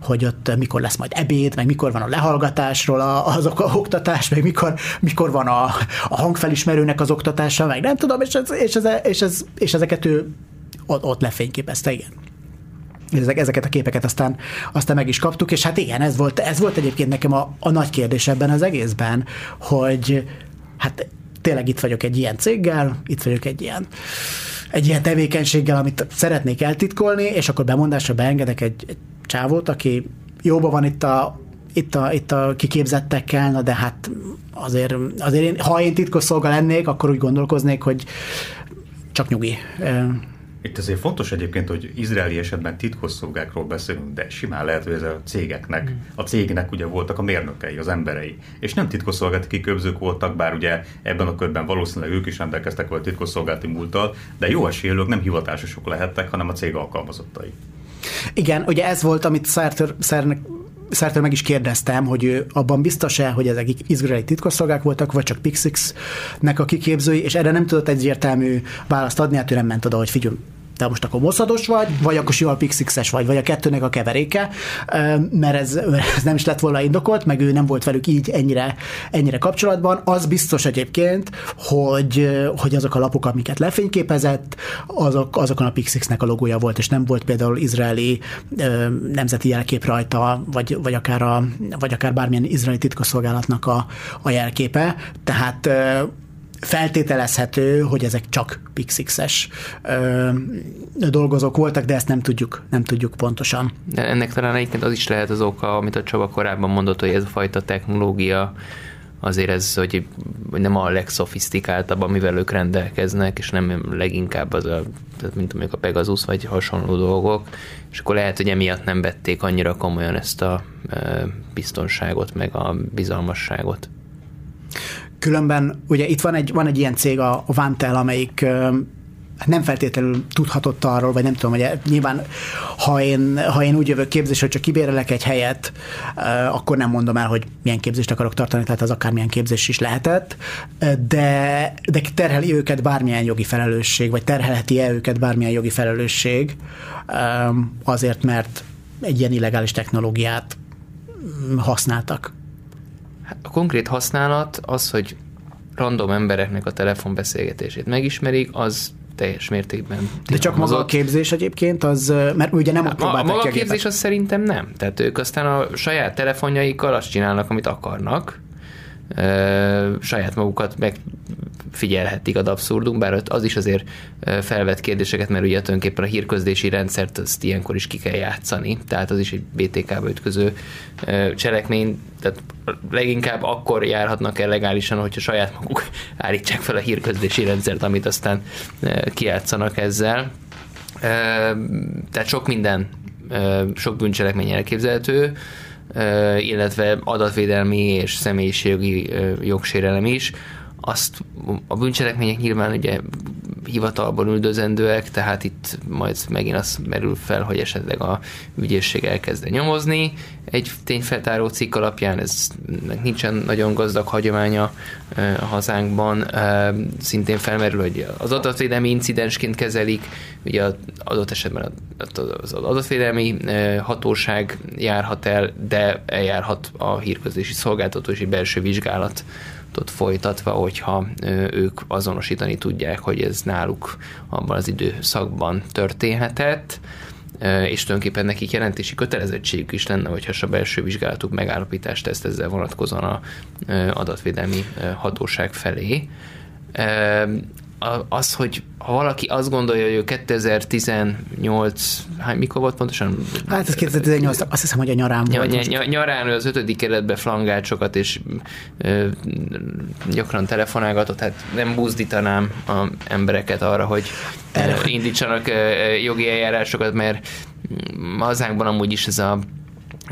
hogy ott mikor lesz majd ebéd, meg mikor van a lehallgatásról az oktatás, meg mikor, mikor van a, a hangfelismerőnek az oktatása, meg nem tudom, és, ez, és, ez, és, ez, és ezeket ő ott, ott lefényképezte, igen. Ezek, ezeket a képeket aztán, aztán meg is kaptuk, és hát igen, ez volt, ez volt egyébként nekem a, a nagy kérdés ebben az egészben, hogy hát tényleg itt vagyok egy ilyen céggel, itt vagyok egy ilyen egy ilyen tevékenységgel, amit szeretnék eltitkolni, és akkor bemondásra beengedek egy, egy csávót, aki jóban van itt a, itt a, itt a kiképzettekkel, na de hát azért, azért én, ha én titkos szolga lennék, akkor úgy gondolkoznék, hogy csak nyugi. Itt azért fontos egyébként, hogy izraeli esetben titkosszolgákról beszélünk, de simán lehet, hogy ez a cégeknek, mm. a cégnek ugye voltak a mérnökei, az emberei, és nem titkosszolgálati kiképzők voltak, bár ugye ebben a körben valószínűleg ők is rendelkeztek vagy titkosszolgálati múlttal, de jó esélyülők nem hivatásosok lehettek, hanem a cég alkalmazottai. Igen, ugye ez volt, amit Szernek Szertől meg is kérdeztem, hogy abban biztos-e, hogy ezek izraeli titkosszolgák voltak, vagy csak Pixix-nek a kiképzői, és erre nem tudott egyértelmű választ adni, hát ő nem ment oda, hogy figyelj, te most akkor moszados vagy, vagy akkor sival pixixes vagy, vagy a kettőnek a keveréke, mert ez, ez nem is lett volna indokolt, meg ő nem volt velük így ennyire, ennyire kapcsolatban. Az biztos egyébként, hogy, hogy azok a lapok, amiket lefényképezett, azok, azokon a Pixixnek a logója volt, és nem volt például izraeli nemzeti jelkép rajta, vagy, vagy, akár a, vagy akár bármilyen izraeli titkosszolgálatnak a, a jelképe. Tehát feltételezhető, hogy ezek csak Pixix-es dolgozók voltak, de ezt nem tudjuk, nem tudjuk pontosan. De ennek talán egyébként az is lehet az oka, amit a Csaba korábban mondott, hogy ez a fajta technológia azért ez, hogy nem a legszofisztikáltabb, amivel ők rendelkeznek, és nem leginkább az a, mint mondjuk a Pegasus, vagy hasonló dolgok, és akkor lehet, hogy emiatt nem vették annyira komolyan ezt a biztonságot, meg a bizalmasságot. Különben ugye itt van egy, van egy ilyen cég, a Vantel, amelyik hát nem feltétlenül tudhatott arról, vagy nem tudom, hogy nyilván ha én, ha én úgy jövök képzés, hogy csak kibérelek egy helyet, akkor nem mondom el, hogy milyen képzést akarok tartani, tehát az akármilyen képzés is lehetett, de, de terheli őket bármilyen jogi felelősség, vagy terhelheti-e őket bármilyen jogi felelősség, azért, mert egy ilyen illegális technológiát mm, használtak. A konkrét használat az, hogy random embereknek a telefonbeszélgetését megismerik, az teljes mértékben. De csak maga a képzés egyébként, az, mert ugye nem ott a maga a képzés az szerintem nem. Tehát ők aztán a saját telefonjaikkal azt csinálnak, amit akarnak, saját magukat megfigyelhetik ad abszurdum, bár az is azért felvet kérdéseket, mert ugye tulajdonképpen a hírközlési rendszert azt ilyenkor is ki kell játszani, tehát az is egy BTK-ba ütköző cselekmény, tehát leginkább akkor járhatnak el legálisan, hogyha saját maguk állítsák fel a hírközlési rendszert, amit aztán kijátszanak ezzel. Tehát sok minden, sok bűncselekmény elképzelhető, illetve adatvédelmi és személyiségi jogsérelem is. Azt a bűncselekmények nyilván ugye hivatalban üldözendőek, tehát itt majd megint az merül fel, hogy esetleg a ügyészség elkezde nyomozni. Egy tényfeltáró cikk alapján ez nincsen nagyon gazdag hagyománya a hazánkban. Szintén felmerül, hogy az adatvédelmi incidensként kezelik, ugye az adott esetben az adatvédelmi hatóság járhat el, de eljárhat a hírközlési szolgáltató és belső vizsgálat folytatva, hogyha ők azonosítani tudják, hogy ez náluk abban az időszakban történhetett, és tulajdonképpen nekik jelentési kötelezettségük is lenne, hogyha a belső vizsgálatuk megállapítást tesz ezzel vonatkozóan a adatvédelmi hatóság felé az, hogy ha valaki azt gondolja, hogy ő 2018, hány, mikor volt pontosan? Hát ez 2018, azt hiszem, hogy a nyarán volt. Ny- ny- nyarán az ötödik keretbe flangált sokat, és ö, gyakran telefonálgatott, hát nem buzdítanám a embereket arra, hogy indítsanak jogi eljárásokat, mert hazánkban amúgy is ez a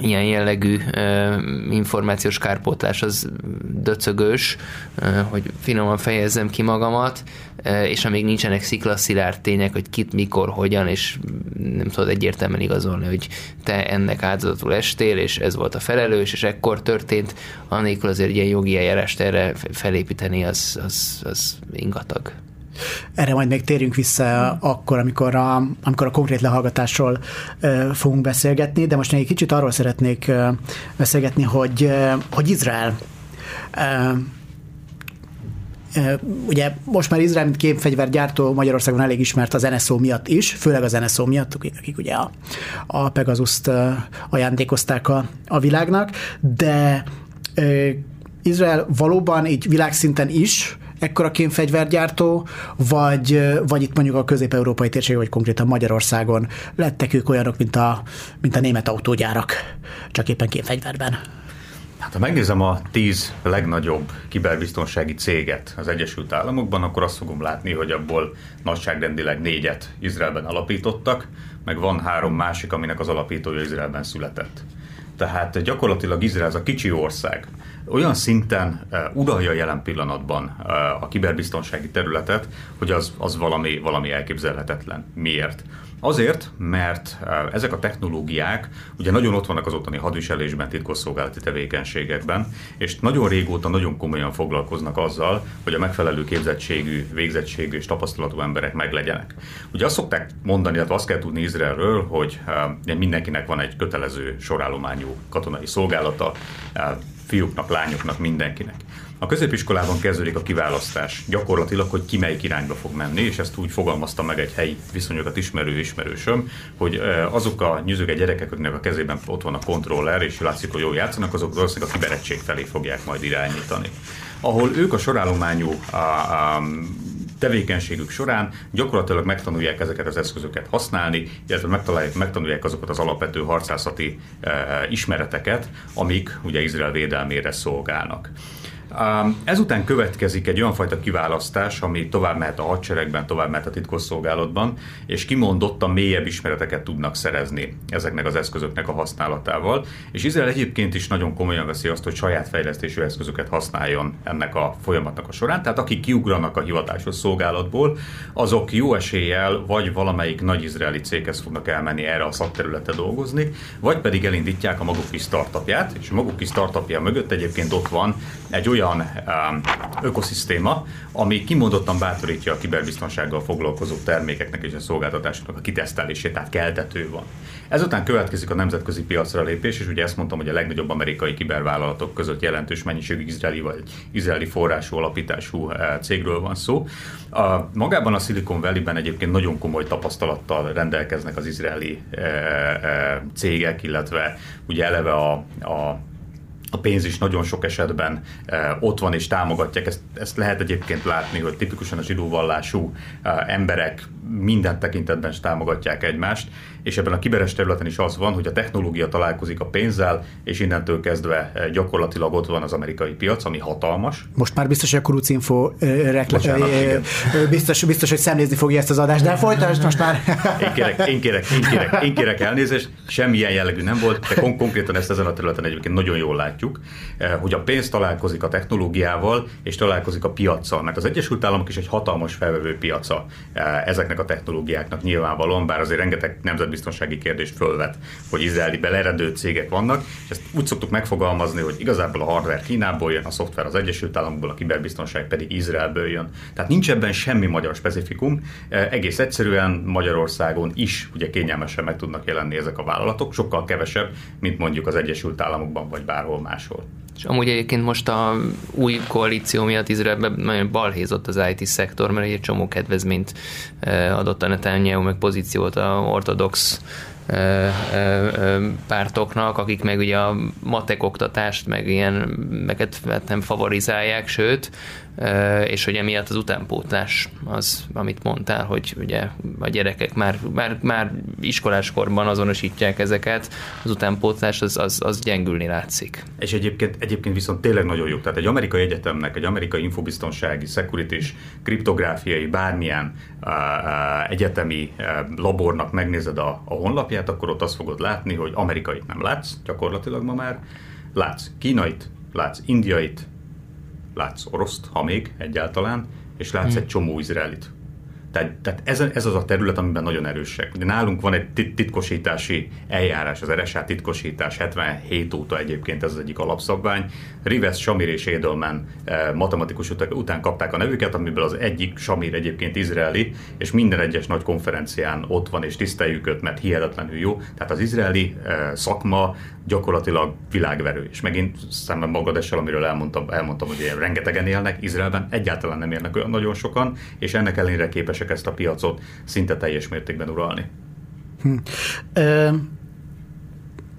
ilyen jellegű uh, információs kárpótlás az döcögös, uh, hogy finoman fejezzem ki magamat, uh, és amíg nincsenek sziklaszilárd tények, hogy kit, mikor, hogyan, és nem tudod egyértelműen igazolni, hogy te ennek áldozatul estél, és ez volt a felelős, és ekkor történt, annélkül azért ilyen jogi eljárást erre felépíteni, az, az, az ingatag. Erre majd még térjünk vissza akkor, amikor a, amikor a konkrét lehallgatásról fogunk beszélgetni, de most még egy kicsit arról szeretnék beszélgetni, hogy, hogy Izrael Ugye most már Izrael, mint képfegyvergyártó Magyarországon elég ismert az NSO miatt is, főleg az NSO miatt, akik ugye a, a Pegasus-t ajándékozták a, a világnak, de Izrael valóban így világszinten is ekkora kémfegyvergyártó, vagy, vagy itt mondjuk a közép-európai térség, vagy konkrétan Magyarországon lettek ők olyanok, mint a, mint a német autógyárak, csak éppen kémfegyverben. Hát ha megnézem a tíz legnagyobb kiberbiztonsági céget az Egyesült Államokban, akkor azt fogom látni, hogy abból nagyságrendileg négyet Izraelben alapítottak, meg van három másik, aminek az alapítója Izraelben született. Tehát gyakorlatilag Izrael az a kicsi ország, olyan szinten uh, uralja jelen pillanatban uh, a kiberbiztonsági területet, hogy az, az valami, valami elképzelhetetlen. Miért? Azért, mert ezek a technológiák ugye nagyon ott vannak az ottani hadviselésben, titkosszolgálati tevékenységekben, és nagyon régóta nagyon komolyan foglalkoznak azzal, hogy a megfelelő képzettségű, végzettségű és tapasztalatú emberek meglegyenek. Ugye azt szokták mondani, illetve azt kell tudni Izraelről, hogy mindenkinek van egy kötelező sorállományú katonai szolgálata, fiúknak, lányoknak, mindenkinek. A középiskolában kezdődik a kiválasztás, gyakorlatilag, hogy ki melyik irányba fog menni, és ezt úgy fogalmazta meg egy helyi viszonyokat ismerő ismerősöm, hogy azok a nyüzöge gyerekek, akiknek a kezében ott van a kontroller, és látszik, hogy jól játszanak, azok valószínűleg a kiberettség felé fogják majd irányítani. Ahol ők a sorállományú a, a, tevékenységük során gyakorlatilag megtanulják ezeket az eszközöket használni, illetve megtalálják, megtanulják azokat az alapvető harcászati e, ismereteket, amik ugye Izrael védelmére szolgálnak. Ezután következik egy olyan fajta kiválasztás, ami tovább mehet a hadseregben, tovább mehet a titkosszolgálatban, és kimondottan mélyebb ismereteket tudnak szerezni ezeknek az eszközöknek a használatával. És Izrael egyébként is nagyon komolyan veszi azt, hogy saját fejlesztésű eszközöket használjon ennek a folyamatnak a során. Tehát akik kiugranak a hivatásos szolgálatból, azok jó eséllyel vagy valamelyik nagy izraeli céghez fognak elmenni erre a szakterületre dolgozni, vagy pedig elindítják a maguk kis startupját, és a maguk kis startupja mögött egyébként ott van egy olyan olyan um, ökoszisztéma, ami kimondottan bátorítja a kiberbiztonsággal foglalkozó termékeknek és a szolgáltatásoknak a kitesztelését, tehát keltető van. Ezután következik a nemzetközi piacra lépés, és ugye ezt mondtam, hogy a legnagyobb amerikai kibervállalatok között jelentős mennyiségű izraeli vagy izraeli forrású alapítású eh, cégről van szó. A, magában a Silicon Valley-ben egyébként nagyon komoly tapasztalattal rendelkeznek az izraeli e, e, cégek, illetve ugye eleve a, a a pénz is nagyon sok esetben e, ott van és támogatják. Ezt, ezt lehet egyébként látni, hogy tipikusan a zsidóvallású e, emberek minden tekintetben is támogatják egymást, és ebben a kiberes területen is az van, hogy a technológia találkozik a pénzzel, és innentől kezdve eh, gyakorlatilag ott van az amerikai piac, ami hatalmas. Most már biztos, hogy a Kuruc Info rekl- biztos, biztos, hogy szemlézni fogja ezt az adást, de folytasd most már. én, kérek, én, kérek, én, kérek, én kérek elnézést, semmilyen jellegű nem volt, de kon- konkrétan ezt ezen a területen egyébként nagyon jól látjuk, eh, hogy a pénz találkozik a technológiával, és találkozik a piaccal, mert az Egyesült Államok is egy hatalmas felvevő piaca eh, ezeknek a technológiáknak nyilvánvalóan, bár azért rengeteg nemzet nemzetbiztonsági kérdést fölvet, hogy izraeli beleredő cégek vannak, és ezt úgy szoktuk megfogalmazni, hogy igazából a hardware Kínából jön, a szoftver az Egyesült Államokból, a kiberbiztonság pedig Izraelből jön. Tehát nincs ebben semmi magyar specifikum, e, egész egyszerűen Magyarországon is ugye kényelmesen meg tudnak jelenni ezek a vállalatok, sokkal kevesebb, mint mondjuk az Egyesült Államokban vagy bárhol máshol. És amúgy egyébként most a új koalíció miatt Izraelben nagyon balhézott az IT szektor, mert egy csomó kedvezményt e, adott a Netanyahu, meg pozíciót a ortodox pártoknak, akik meg ugye a matek oktatást, meg ilyen, meket hát nem favorizálják, sőt, és hogy emiatt az utánpótlás az, amit mondtál, hogy ugye a gyerekek már, már, már iskoláskorban azonosítják ezeket, az utánpótlás az, az, az gyengülni látszik. És egyébként, egyébként viszont tényleg nagyon jó. Tehát egy amerikai egyetemnek, egy amerikai infobiztonsági, security kriptográfiai, bármilyen uh, uh, egyetemi uh, labornak megnézed a, a honlapját, akkor ott azt fogod látni, hogy amerikait nem látsz gyakorlatilag ma már, látsz kínait, látsz indiait, látsz oroszt, ha még egyáltalán, és látsz hmm. egy csomó izraelit. Tehát, tehát ez, ez az a terület, amiben nagyon erősek. De nálunk van egy titkosítási eljárás, az RSA titkosítás 77 óta egyébként ez az egyik alapszabvány. Rivers, Samir és Edelman eh, matematikus után kapták a nevüket, amiből az egyik, Samir egyébként izraeli, és minden egyes nagy konferencián ott van, és tiszteljük őt, mert hihetetlenül jó. Tehát az izraeli eh, szakma gyakorlatilag világverő. És megint szemben Bangladessel, amiről elmondtam, elmondtam, hogy rengetegen élnek, Izraelben egyáltalán nem élnek olyan nagyon sokan, és ennek ellenére képesek ezt a piacot szinte teljes mértékben uralni. Hm. Ö,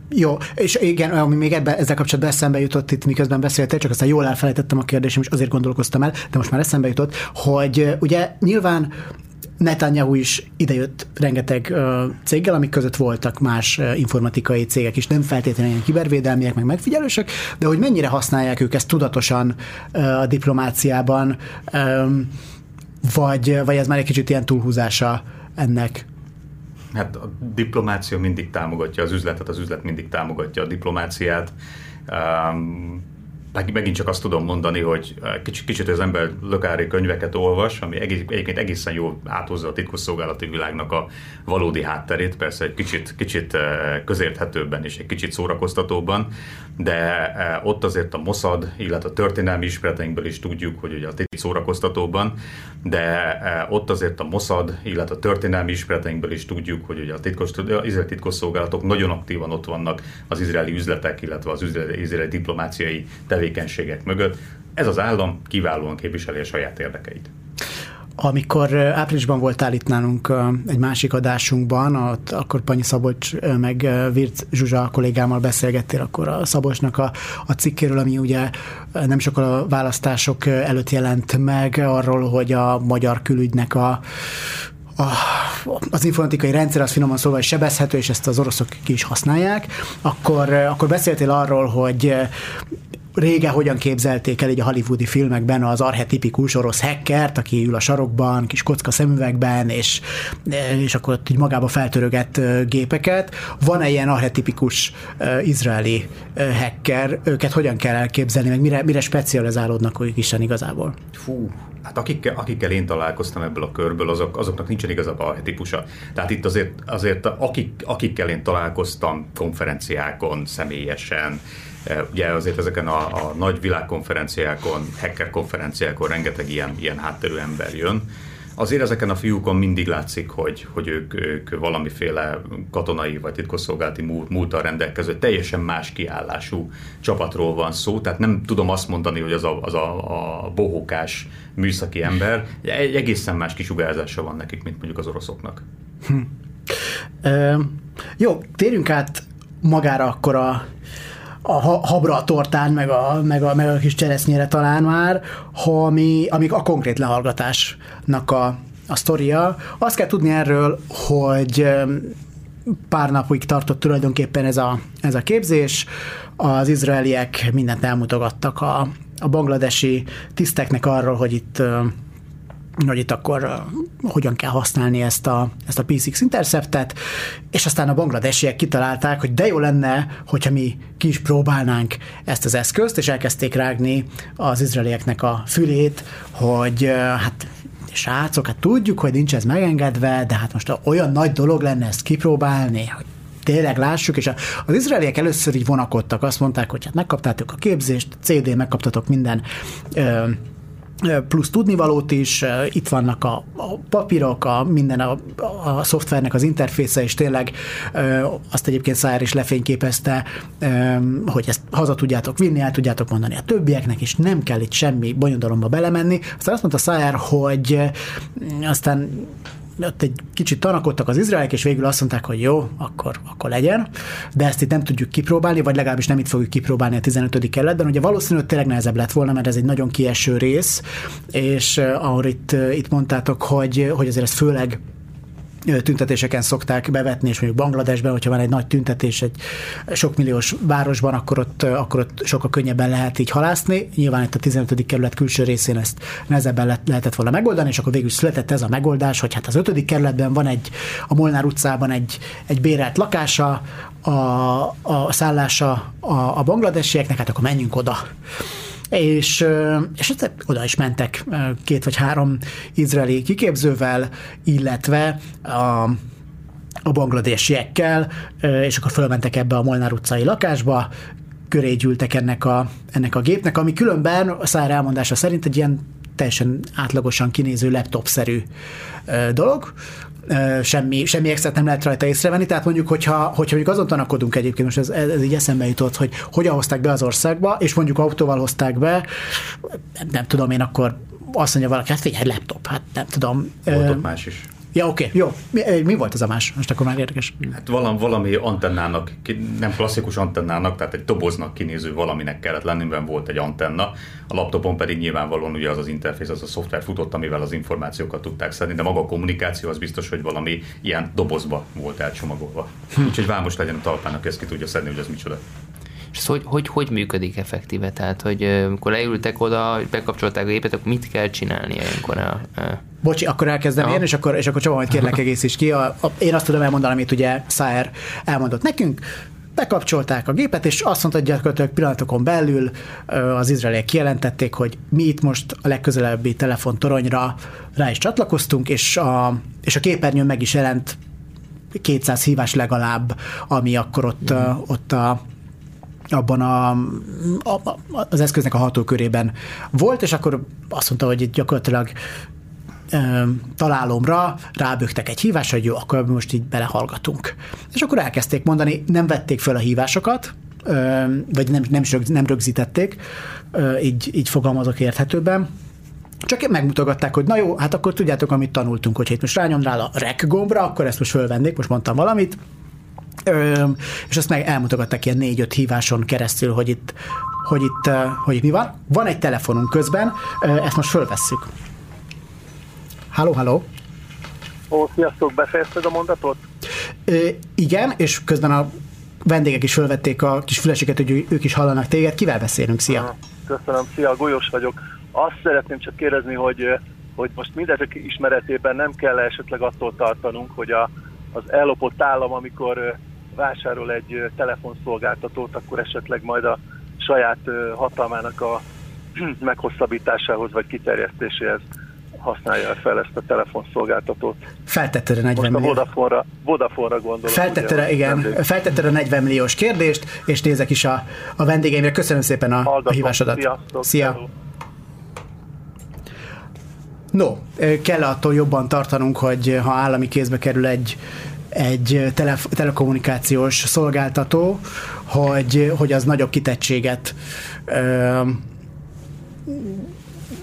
jó, és igen, ami még ebben, ezzel kapcsolatban eszembe jutott itt, miközben beszéltél, csak aztán jól elfelejtettem a kérdésem, és azért gondolkoztam el, de most már eszembe jutott, hogy ugye nyilván Netanyahu is idejött rengeteg uh, céggel, amik között voltak más uh, informatikai cégek is, nem feltétlenül ilyen kibervédelmiek, meg megfigyelősök, de hogy mennyire használják ők ezt tudatosan uh, a diplomáciában, vagy, vagy ez már egy kicsit ilyen túlhúzása ennek? Hát a diplomácia mindig támogatja az üzletet, az üzlet mindig támogatja a diplomáciát. Um, megint csak azt tudom mondani, hogy kicsit, kicsit az ember lökári könyveket olvas, ami egyébként egészen jól áthozza a titkosszolgálati világnak a valódi hátterét, persze egy kicsit, kicsit közérthetőbben és egy kicsit szórakoztatóban, de ott azért a Mossad, illetve a történelmi ismereteinkből is tudjuk, hogy ugye a titkos szórakoztatóban, de ott azért a Mossad, illetve a történelmi ismereteinkből is tudjuk, hogy ugye a titkos, az izraeli titkosszolgálatok nagyon aktívan ott vannak az izraeli üzletek, illetve az izraeli diplomáciai tevékenységek tevékenységek mögött. Ez az állam kiválóan képviseli a saját érdekeit. Amikor áprilisban voltál itt nálunk egy másik adásunkban, ott, akkor Panyi Szabolcs meg Virt Zsuzsa kollégámmal beszélgettél akkor a Szabolcsnak a, a cikkéről, ami ugye nem sokkal a választások előtt jelent meg arról, hogy a magyar külügynek a a, az informatikai rendszer az finoman szóval sebezhető, és ezt az oroszok ki is használják, akkor, akkor beszéltél arról, hogy régen hogyan képzelték el így a hollywoodi filmekben az archetipikus orosz hackert, aki ül a sarokban, kis kocka szemüvegben, és, és akkor ott így magába feltörögett gépeket. Van-e ilyen archetipikus uh, izraeli hacker? Őket hogyan kell elképzelni, meg mire, mire specializálódnak ők is igazából? Fú, Hát akikkel, akikkel én találkoztam ebből a körből, azok, azoknak nincsen igazából archetipusa. Tehát itt azért, azért akik, akikkel én találkoztam konferenciákon, személyesen, ugye azért ezeken a, a nagy világkonferenciákon, hacker konferenciákon rengeteg ilyen, ilyen hátterű ember jön. Azért ezeken a fiúkon mindig látszik, hogy, hogy ők, ők valamiféle katonai vagy titkosszolgálati múlt, múltal rendelkező, teljesen más kiállású csapatról van szó, tehát nem tudom azt mondani, hogy az a, az a, a bohókás műszaki ember, egy egészen más kisugárzása van nekik, mint mondjuk az oroszoknak. Hm. E, jó, térjünk át magára akkor a a habra a tortán, meg a, meg a, meg a kis cseresznyére talán már, ha ami, amik a konkrét lehallgatásnak a, a sztoria. Azt kell tudni erről, hogy pár napig tartott tulajdonképpen ez a, ez a képzés. Az izraeliek mindent elmutogattak a, a bangladesi tiszteknek arról, hogy itt hogy itt akkor hogyan kell használni ezt a, ezt a P6 Interceptet, és aztán a bangladesiek kitalálták, hogy de jó lenne, hogyha mi ki is próbálnánk ezt az eszközt, és elkezdték rágni az izraelieknek a fülét, hogy uh, hát srácok, hát tudjuk, hogy nincs ez megengedve, de hát most olyan nagy dolog lenne ezt kipróbálni, hogy tényleg lássuk, és az izraeliek először így vonakodtak, azt mondták, hogy hát megkaptátok a képzést, CD, megkaptatok minden ö, plusz tudnivalót is, itt vannak a, a papírok, a, minden a, a szoftvernek az interfésze, és tényleg azt egyébként Szájár is lefényképezte, hogy ezt haza tudjátok vinni, el tudjátok mondani a többieknek, és nem kell itt semmi bonyodalomba belemenni. Aztán azt mondta Szájár, hogy aztán ott egy kicsit tanakodtak az izraelek, és végül azt mondták, hogy jó, akkor, akkor legyen, de ezt itt nem tudjuk kipróbálni, vagy legalábbis nem itt fogjuk kipróbálni a 15. kerületben. Ugye valószínűleg tényleg nehezebb lett volna, mert ez egy nagyon kieső rész, és uh, ahol itt, uh, itt mondtátok, hogy, hogy azért ez főleg tüntetéseken szokták bevetni, és mondjuk Bangladesben, hogyha van egy nagy tüntetés egy sok milliós városban, akkor ott, akkor ott sokkal könnyebben lehet így halászni. Nyilván itt a 15. kerület külső részén ezt nehezebben le- lehetett volna megoldani, és akkor végül született ez a megoldás, hogy hát az 5. kerületben van egy, a Molnár utcában egy, egy bérelt lakása, a, a szállása a, a bangladesieknek, hát akkor menjünk oda és, és oda is mentek két vagy három izraeli kiképzővel, illetve a a bangladesiekkel, és akkor fölmentek ebbe a Molnár utcai lakásba, köré gyűltek ennek a, ennek a gépnek, ami különben a szár elmondása szerint egy ilyen teljesen átlagosan kinéző laptop-szerű dolog, semmi, semmi extra nem lehet rajta észrevenni, tehát mondjuk, hogyha, hogyha mondjuk azon tanakodunk egyébként, most ez, ez így eszembe jutott, hogy hogyan hozták be az országba, és mondjuk autóval hozták be, nem, nem tudom én, akkor azt mondja valaki, hát figyelj, laptop, hát nem tudom. Volt más is. Ja, oké, okay, jó. Mi, mi volt az a más? Most akkor már érdekes. Hát valami, valami antennának, nem klasszikus antennának, tehát egy doboznak kinéző valaminek kellett lenni, mert volt egy antenna. A laptopon pedig nyilvánvalóan ugye az az interfész, az a szoftver futott, amivel az információkat tudták szedni, de maga a kommunikáció az biztos, hogy valami ilyen dobozba volt elcsomagolva. Hm. Úgyhogy vámos legyen a talpának, ezt ki tudja szedni, hogy az micsoda. És ez hogy, hogy, hogy működik effektíve? Tehát, hogy amikor leültek oda, bekapcsolták a gépet, akkor mit kell csinálni ilyenkor? A, a... Bocsi, akkor elkezdem ja. én, és akkor, és akkor Csaba, majd kérlek egész ki. A, a, én azt tudom elmondani, amit ugye Szájer elmondott nekünk bekapcsolták a gépet, és azt mondta, hogy gyakorlatilag pillanatokon belül az izraeliek kijelentették, hogy mi itt most a legközelebbi telefontoronyra rá is csatlakoztunk, és a, és a képernyőn meg is jelent 200 hívás legalább, ami akkor ott, mm. ott a, abban a, a, az eszköznek a hatókörében volt, és akkor azt mondta, hogy itt gyakorlatilag találomra rábögtek egy hívásra, hogy jó, akkor most így belehallgatunk. És akkor elkezdték mondani, nem vették föl a hívásokat, vagy nem, nem, nem rögzítették, így, így fogalmazok érthetőben, csak megmutogatták, hogy na jó, hát akkor tudjátok, amit tanultunk, hogy itt most rányom rá a rek gombra, akkor ezt most fölvennék, most mondtam valamit, Ö, és azt meg elmutogatták ilyen négy-öt híváson keresztül, hogy itt, hogy itt, hogy itt mi van. Van egy telefonunk közben, ezt most fölvesszük. Halló, halló. Ó, sziasztok, befejezted a mondatot? Ö, igen, és közben a vendégek is fölvették a kis füleseket, hogy ők is hallanak téged. Kivel beszélünk? Szia! Köszönöm, szia, Golyos vagyok. Azt szeretném csak kérdezni, hogy, hogy most mindezek ismeretében nem kell esetleg attól tartanunk, hogy a, az ellopott állam, amikor vásárol egy telefonszolgáltatót, akkor esetleg majd a saját hatalmának a meghosszabbításához vagy kiterjesztéséhez használja fel ezt a telefonszolgáltatót. Feltetted a 40 Most a Vodafone-ra, Vodafone-ra gondolok. Feltetted, igen, feltetted a 40 milliós kérdést, és nézek is a, a vendégeimre. Köszönöm szépen a, a hívásodat. Sziasztok, Szia! No, kell attól jobban tartanunk, hogy ha állami kézbe kerül egy, egy tele, telekommunikációs szolgáltató, hogy, hogy az nagyobb kitettséget ö,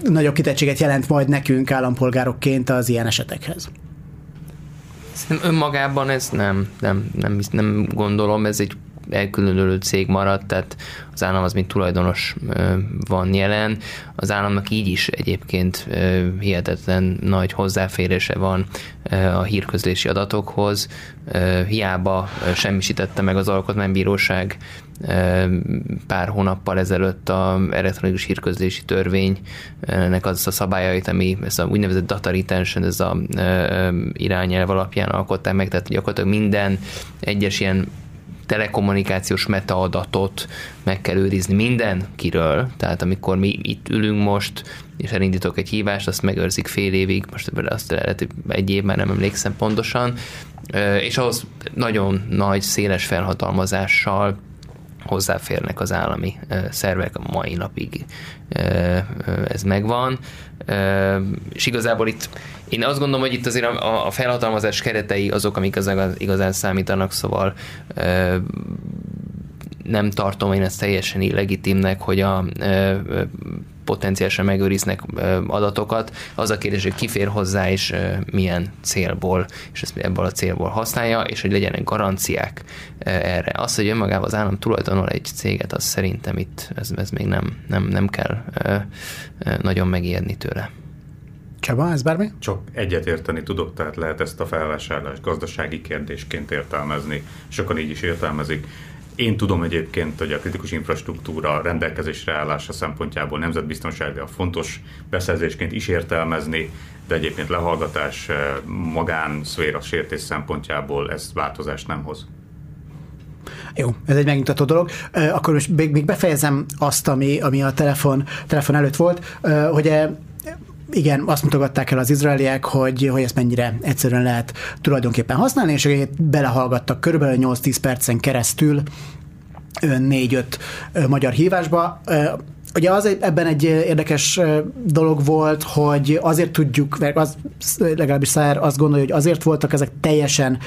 nagyobb kitettséget jelent majd nekünk állampolgárokként az ilyen esetekhez. Szerintem önmagában ez nem, nem, nem, nem gondolom, ez egy elkülönülő cég maradt, tehát az állam az mint tulajdonos van jelen. Az államnak így is egyébként hihetetlen nagy hozzáférése van a hírközlési adatokhoz. Hiába semmisítette meg az alkotmánybíróság pár hónappal ezelőtt a elektronikus hírközlési törvénynek az a szabályait, ami ez a úgynevezett data retention, ez a irányelv alapján alkották meg, tehát gyakorlatilag minden egyes ilyen telekommunikációs metaadatot meg kell őrizni mindenkiről, tehát amikor mi itt ülünk most, és elindítok egy hívást, azt megőrzik fél évig, most ebből azt lehet, hogy egy év már nem emlékszem pontosan, és ahhoz nagyon nagy, széles felhatalmazással hozzáférnek az állami szervek, a mai napig. Ez megvan. És igazából itt én azt gondolom, hogy itt azért a, a felhatalmazás keretei azok, amik igazán, igazán számítanak, szóval nem tartom én ezt teljesen illegitimnek, hogy a potenciálisan megőriznek adatokat. Az a kérdés, hogy kifér hozzá, és milyen célból, és ezt ebből a célból használja, és hogy legyenek garanciák erre. Az, hogy önmagában az állam tulajdonol egy céget, az szerintem itt ez, ez még nem, nem, nem kell nagyon megijedni tőle. Csaba, ez bármi? Csak egyetérteni tudok, tehát lehet ezt a felvásárlás gazdasági kérdésként értelmezni, sokan így is értelmezik. Én tudom egyébként, hogy a kritikus infrastruktúra rendelkezésre állása szempontjából nemzetbiztonságra fontos beszerzésként is értelmezni, de egyébként lehallgatás, magán, szféra sértés szempontjából ez változást nem hoz. Jó, ez egy megnyugtató dolog. Akkor most még befejezem azt, ami, ami a telefon, telefon előtt volt, hogy igen, azt mutogatták el az izraeliek, hogy, hogy ezt mennyire egyszerűen lehet tulajdonképpen használni, és belehallgattak körülbelül 8-10 percen keresztül 4-5 magyar hívásba. Ugye az ebben egy érdekes dolog volt, hogy azért tudjuk, az, legalábbis Szájer azt gondolja, hogy azért voltak ezek teljesen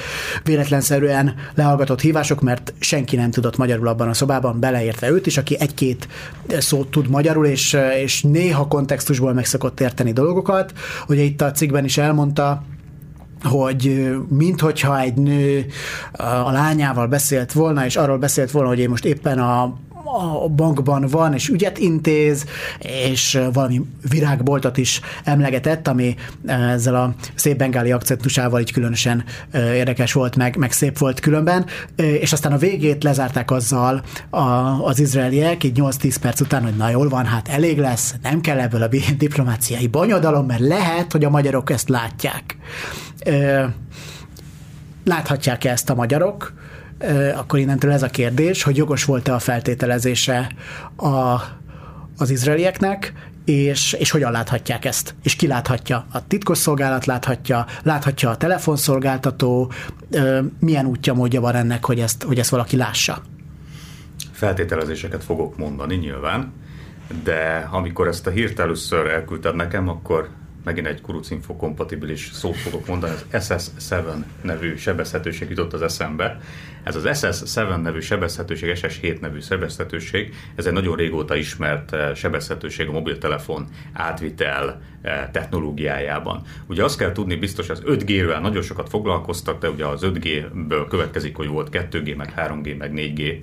véletlenszerűen lehallgatott hívások, mert senki nem tudott magyarul abban a szobában, beleértve őt is, aki egy-két szót tud magyarul, és, és néha kontextusból meg szokott érteni dolgokat. Ugye itt a cikkben is elmondta, hogy minthogyha egy nő a lányával beszélt volna, és arról beszélt volna, hogy én most éppen a a bankban van, és ügyet intéz, és valami virágboltot is emlegetett, ami ezzel a szép bengáli akcentusával így különösen érdekes volt, meg, meg szép volt különben, és aztán a végét lezárták azzal a, az izraeliek, így 8-10 perc után, hogy na jól van, hát elég lesz, nem kell ebből a diplomáciai bonyodalom, mert lehet, hogy a magyarok ezt látják. Láthatják ezt a magyarok, akkor innentől ez a kérdés, hogy jogos volt-e a feltételezése a, az izraelieknek, és, és hogyan láthatják ezt, és ki láthatja. A titkosszolgálat láthatja, láthatja a telefonszolgáltató, milyen útja, módja van ennek, hogy ezt, hogy ezt valaki lássa. Feltételezéseket fogok mondani nyilván, de amikor ezt a hírt először elküldted nekem, akkor megint egy kurucinfo kompatibilis szót fogok mondani, az SS7 nevű sebezhetőség jutott az eszembe. Ez az SS7 nevű sebezhetőség, SS7 nevű sebezhetőség, ez egy nagyon régóta ismert eh, sebezhetőség a mobiltelefon átvitel eh, technológiájában. Ugye azt kell tudni, biztos az 5G-vel nagyon sokat foglalkoztak, de ugye az 5G-ből következik, hogy volt 2G, meg 3G, meg 4G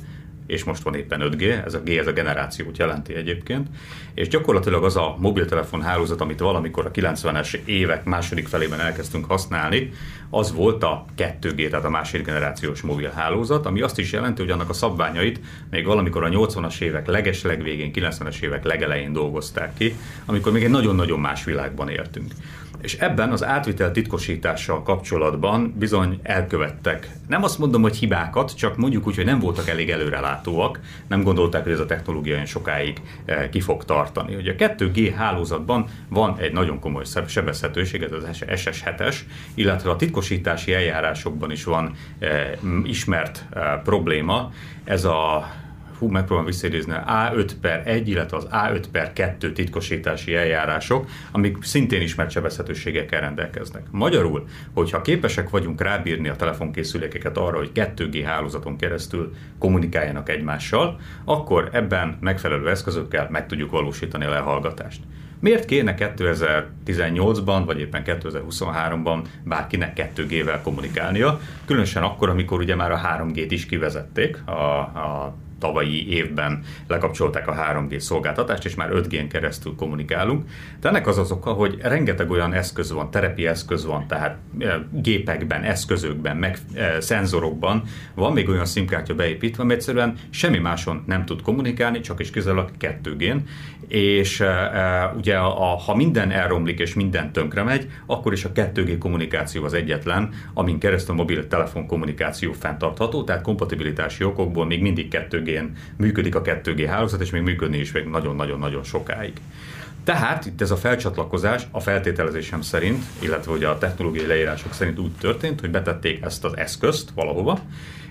és most van éppen 5G, ez a G ez a generációt jelenti egyébként, és gyakorlatilag az a mobiltelefon hálózat, amit valamikor a 90-es évek második felében elkezdtünk használni, az volt a 2G, tehát a második generációs mobil hálózat, ami azt is jelenti, hogy annak a szabványait még valamikor a 80-as évek leges legvégén, 90-es évek legelején dolgozták ki, amikor még egy nagyon-nagyon más világban éltünk. És ebben az átvitel titkosítással kapcsolatban bizony elkövettek. Nem azt mondom, hogy hibákat, csak mondjuk úgy, hogy nem voltak elég előrelátóak, nem gondolták, hogy ez a technológia olyan sokáig eh, ki fog tartani. Ugye a 2G hálózatban van egy nagyon komoly sebezhetőség, ez az SS7-es, illetve a titkosítási eljárásokban is van eh, ismert eh, probléma. Ez a hú, megpróbálom visszaidézni, A5 per 1, illetve az A5 per 2 titkosítási eljárások, amik szintén ismert sebezhetőségekkel rendelkeznek. Magyarul, hogyha képesek vagyunk rábírni a telefonkészülékeket arra, hogy 2G hálózaton keresztül kommunikáljanak egymással, akkor ebben megfelelő eszközökkel meg tudjuk valósítani a lehallgatást. Miért kéne 2018-ban, vagy éppen 2023-ban bárkinek 2G-vel kommunikálnia? Különösen akkor, amikor ugye már a 3G-t is kivezették a, a tavalyi évben lekapcsolták a 3G szolgáltatást, és már 5G-n keresztül kommunikálunk. De ennek az az oka, hogy rengeteg olyan eszköz van, terepi eszköz van, tehát e, gépekben, eszközökben, meg e, szenzorokban van még olyan szimkártya beépítve, ami egyszerűen semmi máson nem tud kommunikálni, csak is kizárólag 2G-n, és e, ugye a, ha minden elromlik és minden tönkre megy, akkor is a 2G kommunikáció az egyetlen, amin keresztül a mobiltelefon kommunikáció fenntartható, tehát kompatibilitási okokból még mindig 2G 2G-n működik a 2G hálózat, és még működni is még nagyon-nagyon-nagyon sokáig. Tehát itt ez a felcsatlakozás a feltételezésem szerint, illetve hogy a technológiai leírások szerint úgy történt, hogy betették ezt az eszközt valahova,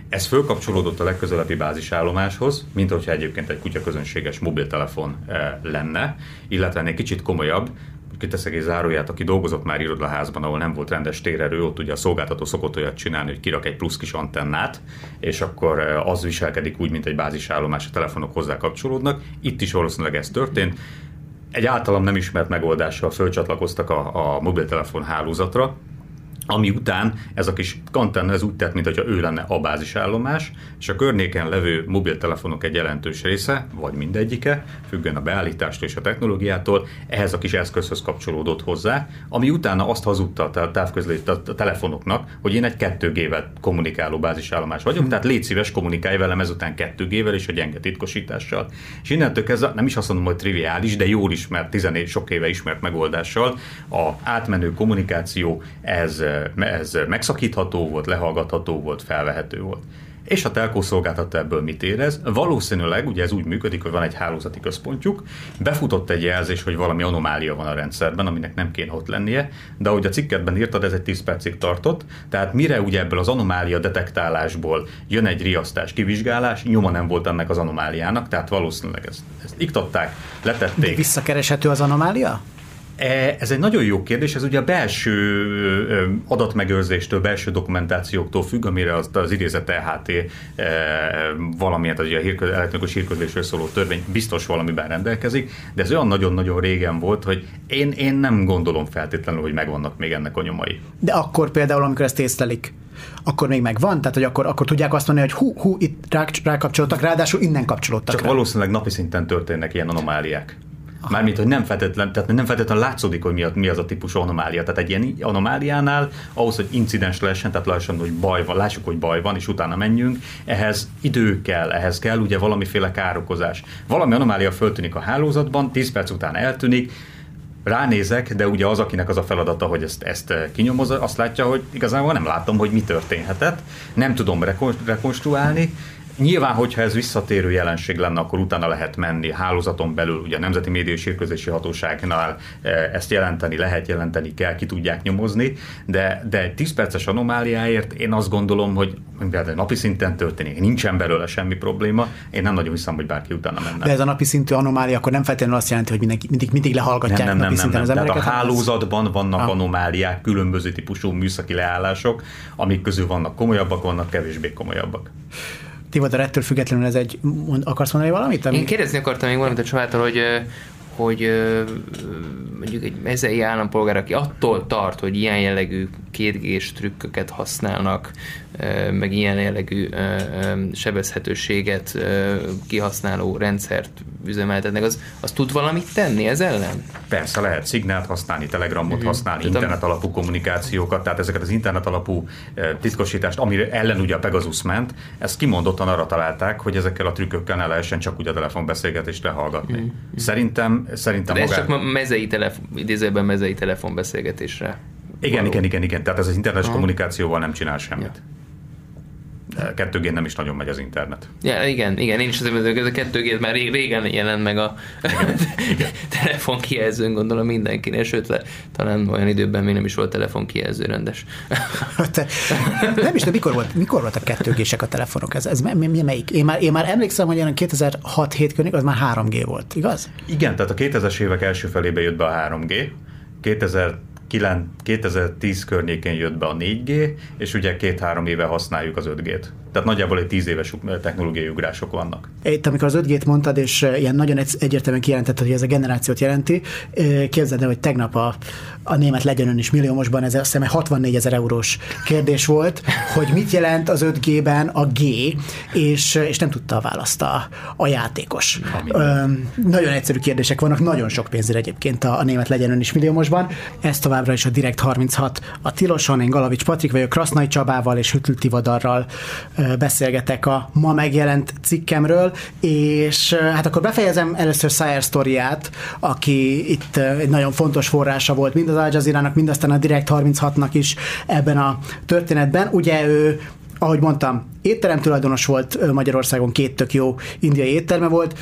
ez fölkapcsolódott a legközelebbi bázisállomáshoz, mint hogyha egyébként egy kutya közönséges mobiltelefon eh, lenne, illetve egy kicsit komolyabb, kiteszek egy záróját, aki dolgozott már irodaházban, ahol nem volt rendes térerő, ott ugye a szolgáltató szokott olyat csinálni, hogy kirak egy plusz kis antennát, és akkor eh, az viselkedik úgy, mint egy bázisállomás, a telefonok hozzá kapcsolódnak. Itt is valószínűleg ez történt. Egy általam nem ismert megoldással fölcsatlakoztak a, a mobiltelefon hálózatra, ami után ez a kis kantenna ez úgy tett, mintha ő lenne a bázisállomás, és a környéken levő mobiltelefonok egy jelentős része, vagy mindegyike, függően a beállítástól és a technológiától, ehhez a kis eszközhöz kapcsolódott hozzá, ami utána azt hazudta a távközlés a telefonoknak, hogy én egy 2G-vel kommunikáló bázisállomás vagyok, tehát légy szíves, kommunikálj velem ezután 2G-vel és a gyenge titkosítással. És innentől kezdve nem is azt mondom, hogy triviális, de jól ismert, 14 sok éve ismert megoldással a átmenő kommunikáció ez ez megszakítható volt, lehallgatható volt, felvehető volt. és a telkó szolgáltató ebből mit érez? Valószínűleg, ugye ez úgy működik, hogy van egy hálózati központjuk, befutott egy jelzés, hogy valami anomália van a rendszerben, aminek nem kéne ott lennie, de ahogy a cikketben írtad, ez egy 10 percig tartott, tehát mire ugye ebből az anomália detektálásból jön egy riasztás, kivizsgálás, nyoma nem volt ennek az anomáliának, tehát valószínűleg ezt, ezt iktatták, letették. De visszakereshető az anomália? E, ez egy nagyon jó kérdés, ez ugye a belső adatmegőrzéstől, belső dokumentációktól függ, amire az, az idézett EHT valamilyen, az ugye a hírköz, elektronikus hírközlésről szóló törvény biztos valamiben rendelkezik, de ez olyan nagyon-nagyon régen volt, hogy én, én nem gondolom feltétlenül, hogy megvannak még ennek a nyomai. De akkor például, amikor ezt észlelik, akkor még megvan? Tehát, hogy akkor, akkor tudják azt mondani, hogy hú, hú, itt rá, rákapcsolódtak, ráadásul innen kapcsolódtak Csak rá. valószínűleg napi szinten történnek ilyen anomáliák. Mármint, hogy nem feltétlen, tehát nem feltétlenül látszódik, hogy mi, a, mi az a típusú anomália. Tehát egy ilyen anomáliánál, ahhoz, hogy incidens lehessen, tehát lássuk, hogy baj van, lássuk, hogy baj van, és utána menjünk, ehhez idő kell, ehhez kell ugye valamiféle károkozás. Valami anomália föltűnik a hálózatban, 10 perc után eltűnik, ránézek, de ugye az, akinek az a feladata, hogy ezt, ezt kinyomozza, azt látja, hogy igazából nem látom, hogy mi történhetett, nem tudom rekonstruálni, Nyilván, hogyha ez visszatérő jelenség lenne, akkor utána lehet menni hálózaton belül, ugye a Nemzeti Média és Hírközlési Hatóságnál eh, ezt jelenteni, lehet jelenteni, kell, ki tudják nyomozni, de, de egy 10 perces anomáliáért én azt gondolom, hogy napi szinten történik, nincsen belőle semmi probléma, én nem nagyon hiszem, hogy bárki utána menne. De ez a napi szintű anomália akkor nem feltétlenül azt jelenti, hogy mindenki, mindig, mindig lehallgatják nem, nem, napi nem, szinten nem, nem. az embereket. Tehát a hálózatban vannak ah. anomáliák, különböző típusú műszaki leállások, amik közül vannak komolyabbak, vannak kevésbé komolyabbak. Tivadar ettől függetlenül ez egy, akarsz mondani valamit? Ami... Én kérdezni akartam még valamit a Csabától, hogy hogy mondjuk egy mezei állampolgár, aki attól tart, hogy ilyen jellegű kétgés trükköket használnak, meg ilyen jellegű sebezhetőséget kihasználó rendszert üzemeltetnek, az, az tud valamit tenni ez ellen? Persze lehet szignált használni, telegramot uh-huh. használni, Tudom. internet alapú kommunikációkat, tehát ezeket az internet alapú titkosítást, amire ellen ugye a Pegasus ment, ezt kimondottan arra találták, hogy ezekkel a trükkökkel ne lehessen csak úgy a telefonbeszélgetést lehallgatni. Uh-huh. Szerintem, szerintem De ez magán... csak mezei telefon, idézőben mezei telefonbeszélgetésre. Igen, való. igen, igen, igen. Tehát ez az internetes uh-huh. kommunikációval nem csinál semmit. Ja. 2G nem is nagyon megy az internet. Ja, igen, igen, én is mondom, hogy a 2G már régen jelent meg a telefon kijelzőn, gondolom mindenkinél, sőt, le, talán olyan időben még nem is volt telefon kijelző rendes. Te, nem is, de mikor, volt, mikor voltak 2 g a telefonok? Ez, ez mi, mi, melyik? Én már, én már emlékszem, hogy 2006-7 környék az már 3G volt, igaz? Igen, tehát a 2000-es évek első felébe jött be a 3G, 2000 2010 környékén jött be a 4G, és ugye két-három éve használjuk az 5G-t. Tehát nagyjából egy tíz éves technológiai ugrások vannak. Itt, amikor az 5G-t mondtad, és ilyen nagyon egyértelműen kijelentetted, hogy ez a generációt jelenti, képzeld el, hogy tegnap a, a német legyenön is milliómosban, ez azt hiszem 64 ezer eurós kérdés volt, hogy mit jelent az 5G-ben a G, és, és nem tudta a választ a, a játékos. Ö, nagyon egyszerű kérdések vannak, nagyon sok pénzre egyébként a, a német legyenön is milliómosban. Ez továbbra is a Direkt 36 a Tiloson, én Galavics Patrik vagyok, Krasznai Csabával és Hütl Tivadarral beszélgetek a ma megjelent cikkemről, és hát akkor befejezem először Sire sztoriát, aki itt egy nagyon fontos forrása volt mind az Al Jazeera-nak, mind aztán a Direct 36-nak is ebben a történetben. Ugye ő ahogy mondtam, étterem tulajdonos volt Magyarországon, két tök jó indiai étterme volt.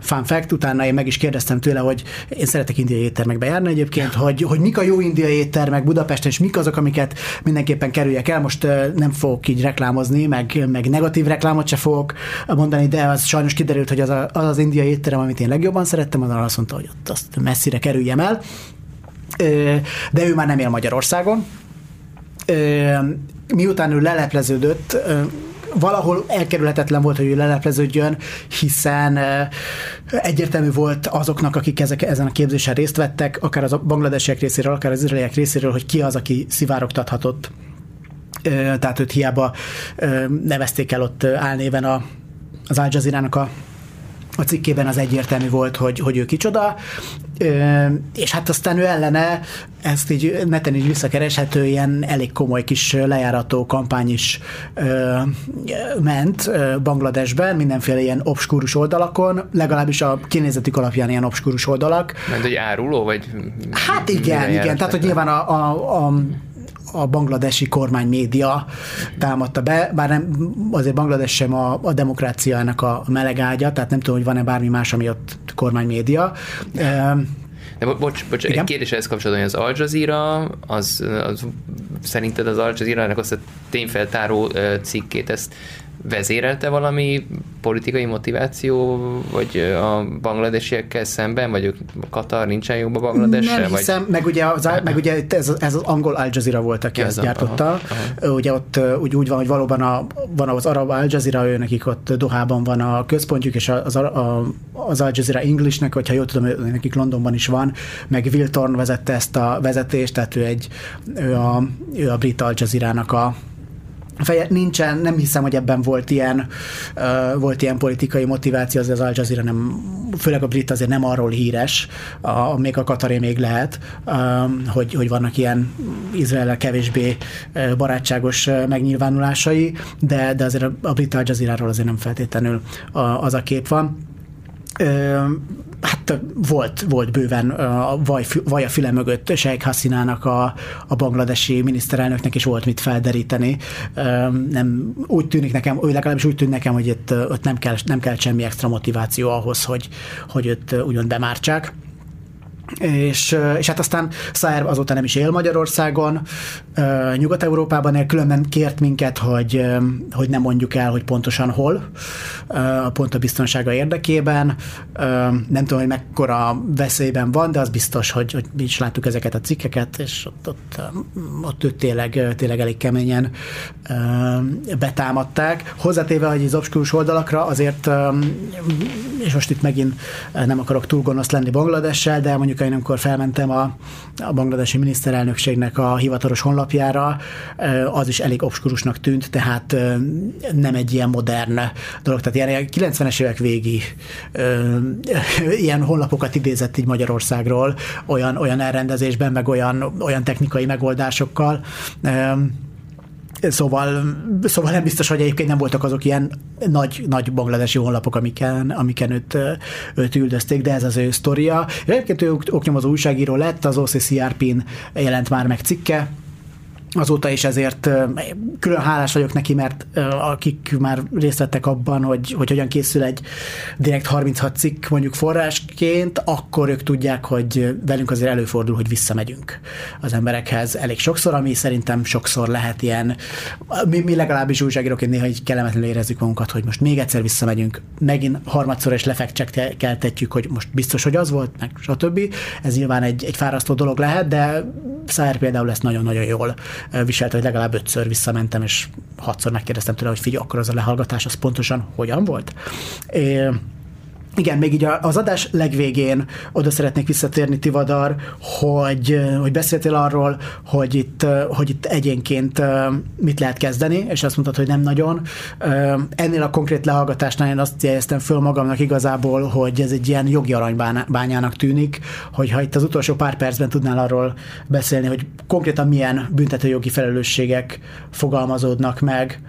Fun fact, utána én meg is kérdeztem tőle, hogy én szeretek indiai éttermekbe járni egyébként, hogy, hogy mik a jó indiai éttermek Budapesten, és mik azok, amiket mindenképpen kerüljek el. Most nem fogok így reklámozni, meg, meg negatív reklámot se fogok mondani, de az sajnos kiderült, hogy az a, az, az indiai étterem, amit én legjobban szerettem, az azt mondta, hogy ott azt messzire kerüljem el. De ő már nem él Magyarországon, miután ő lelepleződött, valahol elkerülhetetlen volt, hogy ő lelepleződjön, hiszen egyértelmű volt azoknak, akik ezek, ezen a képzésen részt vettek, akár az bangladesiek részéről, akár az izraeliek részéről, hogy ki az, aki szivárogtathatott. Tehát őt hiába nevezték el ott álnéven a, az Al a a cikkében az egyértelmű volt, hogy, hogy ő kicsoda, és hát aztán ő ellene ezt így neten is visszakereshető, ilyen elég komoly kis lejárató kampány is ment Bangladesben, mindenféle ilyen obskúrus oldalakon, legalábbis a kinézetük alapján ilyen obskúrus oldalak. Mert egy áruló, vagy? Hát igen, igen, tehát hogy nyilván a, a, a a bangladesi kormány média támadta be, bár nem, azért Banglades sem a, a demokráciának a melegágya, tehát nem tudom, hogy van-e bármi más, ami ott kormány média. De bo- bocs, bocs egy kérdés ehhez kapcsolatban, hogy az Al Jazeera, az, az szerinted az Al Jazeera-nak azt a tényfeltáró cikkét, ezt vezérelte valami politikai motiváció, vagy a bangladesiekkel szemben, vagy ők Katar nincsen jobb a Bangladessel? Nem hiszem, vagy... meg ugye, az, meg ugye ez, ez az angol Al Jazeera volt, aki ezt gyártotta. Aha, aha. Ugye ott úgy, úgy van, hogy valóban a, van az arab Al Jazeera, ő nekik ott Dohában van a központjuk, és az, a, az Al Jazeera Englishnek, hogyha jól tudom, nekik Londonban is van, meg Will Thorne vezette ezt a vezetést, tehát ő, egy, ő, a, ő a brit Al Jazeera-nak a feje, nincsen, nem hiszem, hogy ebben volt ilyen, uh, volt ilyen politikai motiváció, az az Al Jazeera nem, főleg a brit azért nem arról híres, a, még a Kataré még lehet, um, hogy, hogy vannak ilyen izrael kevésbé barátságos megnyilvánulásai, de, de azért a brit Al Jazeera-ról azért nem feltétlenül az a kép van hát volt, volt bőven a vaj, vaj a füle mögött Sheikh Hasinának a, a bangladesi miniszterelnöknek is volt mit felderíteni. Nem, úgy tűnik nekem, ő legalábbis úgy tűnik nekem, hogy itt, ott nem kell, nem kell semmi extra motiváció ahhoz, hogy, hogy őt úgymond bemártsák és, és hát aztán Szájer azóta nem is él Magyarországon, Nyugat-Európában él, különben kért minket, hogy, hogy nem mondjuk el, hogy pontosan hol, a pont a biztonsága érdekében. Nem tudom, hogy mekkora veszélyben van, de az biztos, hogy, hogy mi is láttuk ezeket a cikkeket, és ott, ott, ott őt tényleg, tényleg elég keményen betámadták. Hozzátéve, hogy az obskurus oldalakra azért, és most itt megint nem akarok túl gonosz lenni Bangladessel, de mondjuk én amikor felmentem a, a bangladesi miniszterelnökségnek a hivatalos honlapjára, az is elég obskurusnak tűnt, tehát nem egy ilyen modern dolog. Tehát ilyen 90-es évek végi ilyen honlapokat idézett így Magyarországról, olyan, olyan elrendezésben, meg olyan, olyan technikai megoldásokkal. Szóval, szóval nem biztos, hogy egyébként nem voltak azok ilyen nagy, nagy bangladesi honlapok, amiken, amiken őt, őt üldözték, de ez az ő sztoria. Egyébként ő oknyomozó újságíró lett, az OCCRP-n jelent már meg cikke, azóta is ezért külön hálás vagyok neki, mert akik már részt vettek abban, hogy, hogy hogyan készül egy direkt 36 cikk mondjuk forrásként, akkor ők tudják, hogy velünk azért előfordul, hogy visszamegyünk az emberekhez elég sokszor, ami szerintem sokszor lehet ilyen, mi, mi legalábbis újságíróként néha így kellemetlenül érezzük magunkat, hogy most még egyszer visszamegyünk, megint harmadszor és lefekcsekkeltetjük, hogy most biztos, hogy az volt, meg stb. Ez nyilván egy, egy fárasztó dolog lehet, de Szájer például ezt nagyon-nagyon jól viselte, hogy legalább ötször visszamentem, és hatszor megkérdeztem tőle, hogy figyelj, akkor az a lehallgatás, az pontosan hogyan volt? É, igen, még így az adás legvégén oda szeretnék visszatérni, Tivadar, hogy, hogy beszéltél arról, hogy itt, hogy itt egyénként mit lehet kezdeni, és azt mondtad, hogy nem nagyon. Ennél a konkrét lehallgatásnál én azt jeleztem föl magamnak igazából, hogy ez egy ilyen jogi aranybányának tűnik, hogy ha itt az utolsó pár percben tudnál arról beszélni, hogy konkrétan milyen büntetőjogi felelősségek fogalmazódnak meg,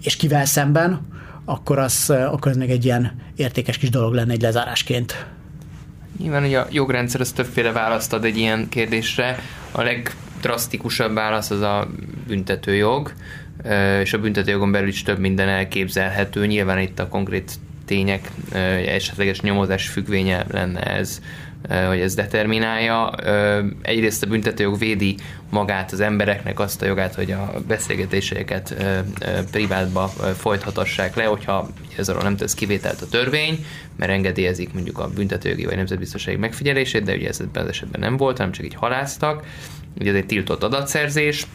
és kivel szemben, akkor az, akkor ez még egy ilyen értékes kis dolog lenne egy lezárásként. Nyilván, hogy a jogrendszer az többféle választ ad egy ilyen kérdésre. A legdrasztikusabb válasz az a büntetőjog, és a büntetőjogon belül is több minden elképzelhető. Nyilván itt a konkrét tények esetleges nyomozás függvénye lenne ez hogy ez determinálja. Egyrészt a büntetőjog védi magát az embereknek azt a jogát, hogy a beszélgetéseiket privátba folythatassák le, hogyha ez arról nem tesz kivételt a törvény, mert engedélyezik mondjuk a büntetőjogi vagy nemzetbiztonsági megfigyelését, de ugye ez ebben az esetben nem volt, hanem csak így haláztak. Ugye ez egy tiltott adatszerzés,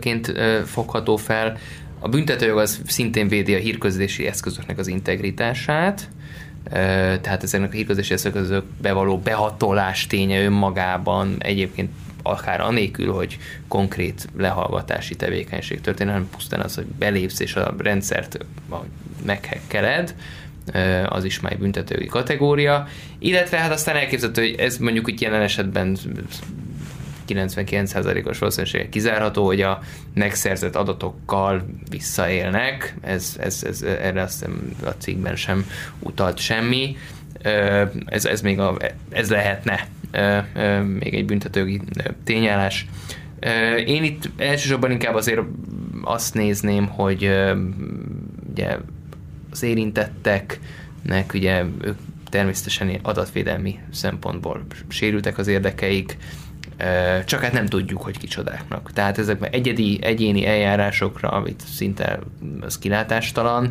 ként fogható fel. A büntetőjog az szintén védi a hírközlési eszközöknek az integritását, tehát ezeknek a hírközlési eszközök bevaló behatolás ténye önmagában egyébként akár anélkül, hogy konkrét lehallgatási tevékenység történik, hanem pusztán az, hogy belépsz és a rendszert meghekkeled, az is már büntetői kategória, illetve hát aztán elképzelhető, hogy ez mondjuk itt jelen esetben 99%-os valószínűséggel kizárható, hogy a megszerzett adatokkal visszaélnek, ez, ez, ez, erre azt hiszem a cikkben sem utalt semmi, ez, ez még a, ez lehetne még egy büntetőgi tényállás. Én itt elsősorban inkább azért azt nézném, hogy ugye az érintetteknek ugye ők természetesen adatvédelmi szempontból sérültek az érdekeik, csak hát nem tudjuk, hogy kicsodáknak. Tehát ezekben egyedi, egyéni eljárásokra, amit szinte az kilátástalan,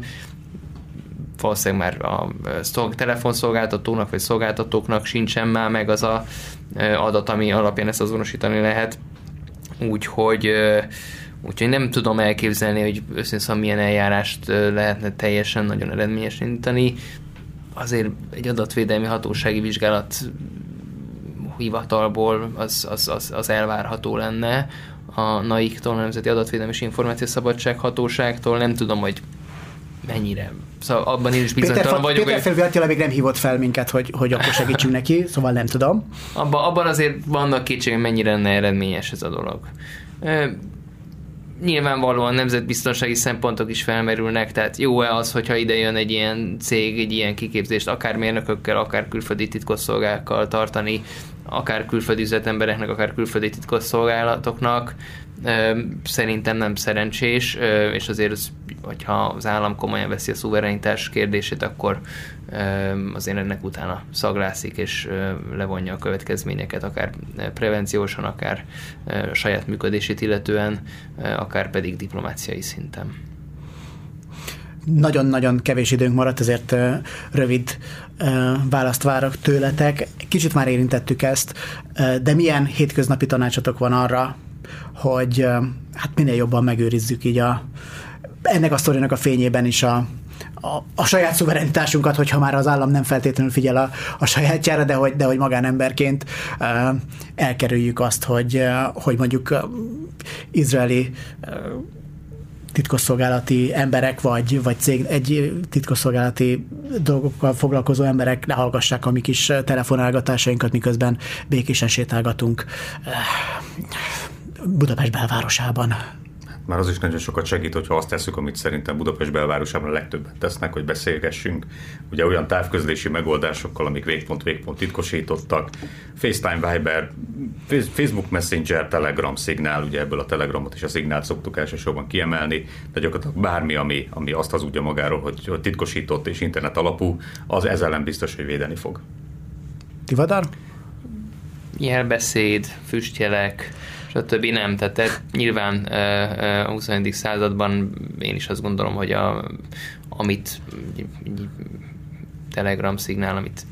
valószínűleg már a telefonszolgáltatónak vagy szolgáltatóknak sincsen már meg az a adat, ami alapján ezt azonosítani lehet. Úgyhogy Úgyhogy nem tudom elképzelni, hogy őszintén szóval milyen eljárást lehetne teljesen nagyon eredményesen indítani. Azért egy adatvédelmi hatósági vizsgálat hivatalból az, az, az, az elvárható lenne a NAIK-tól, a Nemzeti Adatvédelmi és Információszabadság Hatóságtól. Nem tudom, hogy mennyire. Szóval abban én is bizonytalan vagyok. Péter Felvi még nem hívott fel minket, hogy, hogy akkor segítsünk neki, szóval nem tudom. Abba, abban azért vannak kétségek, mennyire lenne eredményes ez a dolog. Nyilvánvalóan nemzetbiztonsági szempontok is felmerülnek, tehát jó-e az, hogyha ide jön egy ilyen cég, egy ilyen kiképzést, akár mérnökökkel, akár külföldi titkosszolgákkal tartani, akár külföldi üzletembereknek, akár külföldi titkosszolgálatoknak, szerintem nem szerencsés, és azért, az, hogyha az állam komolyan veszi a szuverenitás kérdését, akkor azért ennek utána szaglászik és levonja a következményeket, akár prevenciósan, akár saját működését illetően, akár pedig diplomáciai szinten. Nagyon-nagyon kevés időnk maradt, ezért rövid választ várok tőletek. Kicsit már érintettük ezt, de milyen hétköznapi tanácsatok van arra, hogy hát minél jobban megőrizzük így a, ennek a sztorinak a fényében is a, a, a saját szuverenitásunkat, hogyha már az állam nem feltétlenül figyel a, a sajátjára, de hogy, de hogy magánemberként uh, elkerüljük azt, hogy, uh, hogy mondjuk uh, izraeli uh, titkosszolgálati emberek, vagy, vagy cég, egy titkosszolgálati dolgokkal foglalkozó emberek lehallgassák a mi kis telefonálgatásainkat, miközben békésen sétálgatunk Budapest belvárosában. Már az is nagyon sokat segít, hogyha azt tesszük, amit szerintem Budapest belvárosában a legtöbbet tesznek, hogy beszélgessünk. Ugye olyan távközlési megoldásokkal, amik végpont-végpont titkosítottak, FaceTime, Viber, Facebook Messenger, Telegram, Signál, ugye ebből a Telegramot és a Signált szoktuk elsősorban kiemelni, de gyakorlatilag bármi, ami, ami azt hazudja magáról, hogy, titkosított és internet alapú, az ezzel nem biztos, hogy védeni fog. Tivadar? Jelbeszéd, füstjelek, stb. nem. Tehát, tehát nyilván a 21. században én is azt gondolom, hogy a, amit Telegram szignál, amit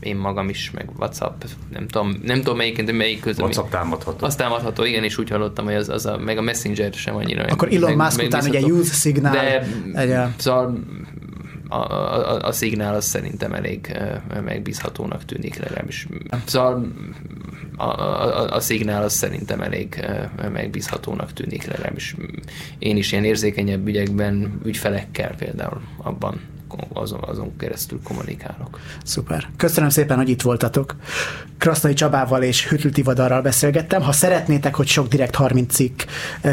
én magam is, meg WhatsApp, nem tudom, nem tudom melyiként, de melyik közül. WhatsApp támadható. Az támadható, igen, és úgy hallottam, hogy az, az a, meg a Messenger sem annyira. Akkor Elon Musk után ugye use signal. De, egy, szóval a, a, a szignál az szerintem elég megbízhatónak tűnik legalábbis. Szóval a, a, a szignál az szerintem elég megbízhatónak tűnik legalábbis. Én is ilyen érzékenyebb ügyekben ügyfelekkel például abban azon, azon keresztül kommunikálok. Szuper. Köszönöm szépen, hogy itt voltatok. Krasznai Csabával és Hütl Tivadarral beszélgettem. Ha szeretnétek, hogy sok direkt 30 cikk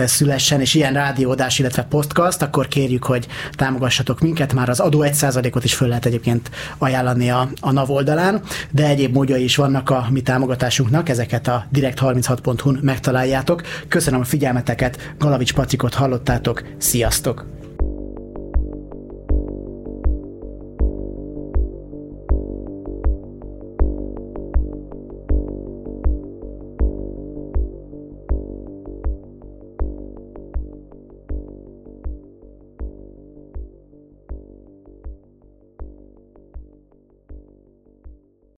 szülessen, és ilyen rádiódás, illetve podcast, akkor kérjük, hogy támogassatok minket. Már az adó 1%-ot is föl lehet egyébként ajánlani a, a NAV oldalán, de egyéb módjai is vannak a mi támogatásunknak, ezeket a direkt36.hu-n megtaláljátok. Köszönöm a figyelmeteket, Galavics Patrikot hallottátok, sziasztok!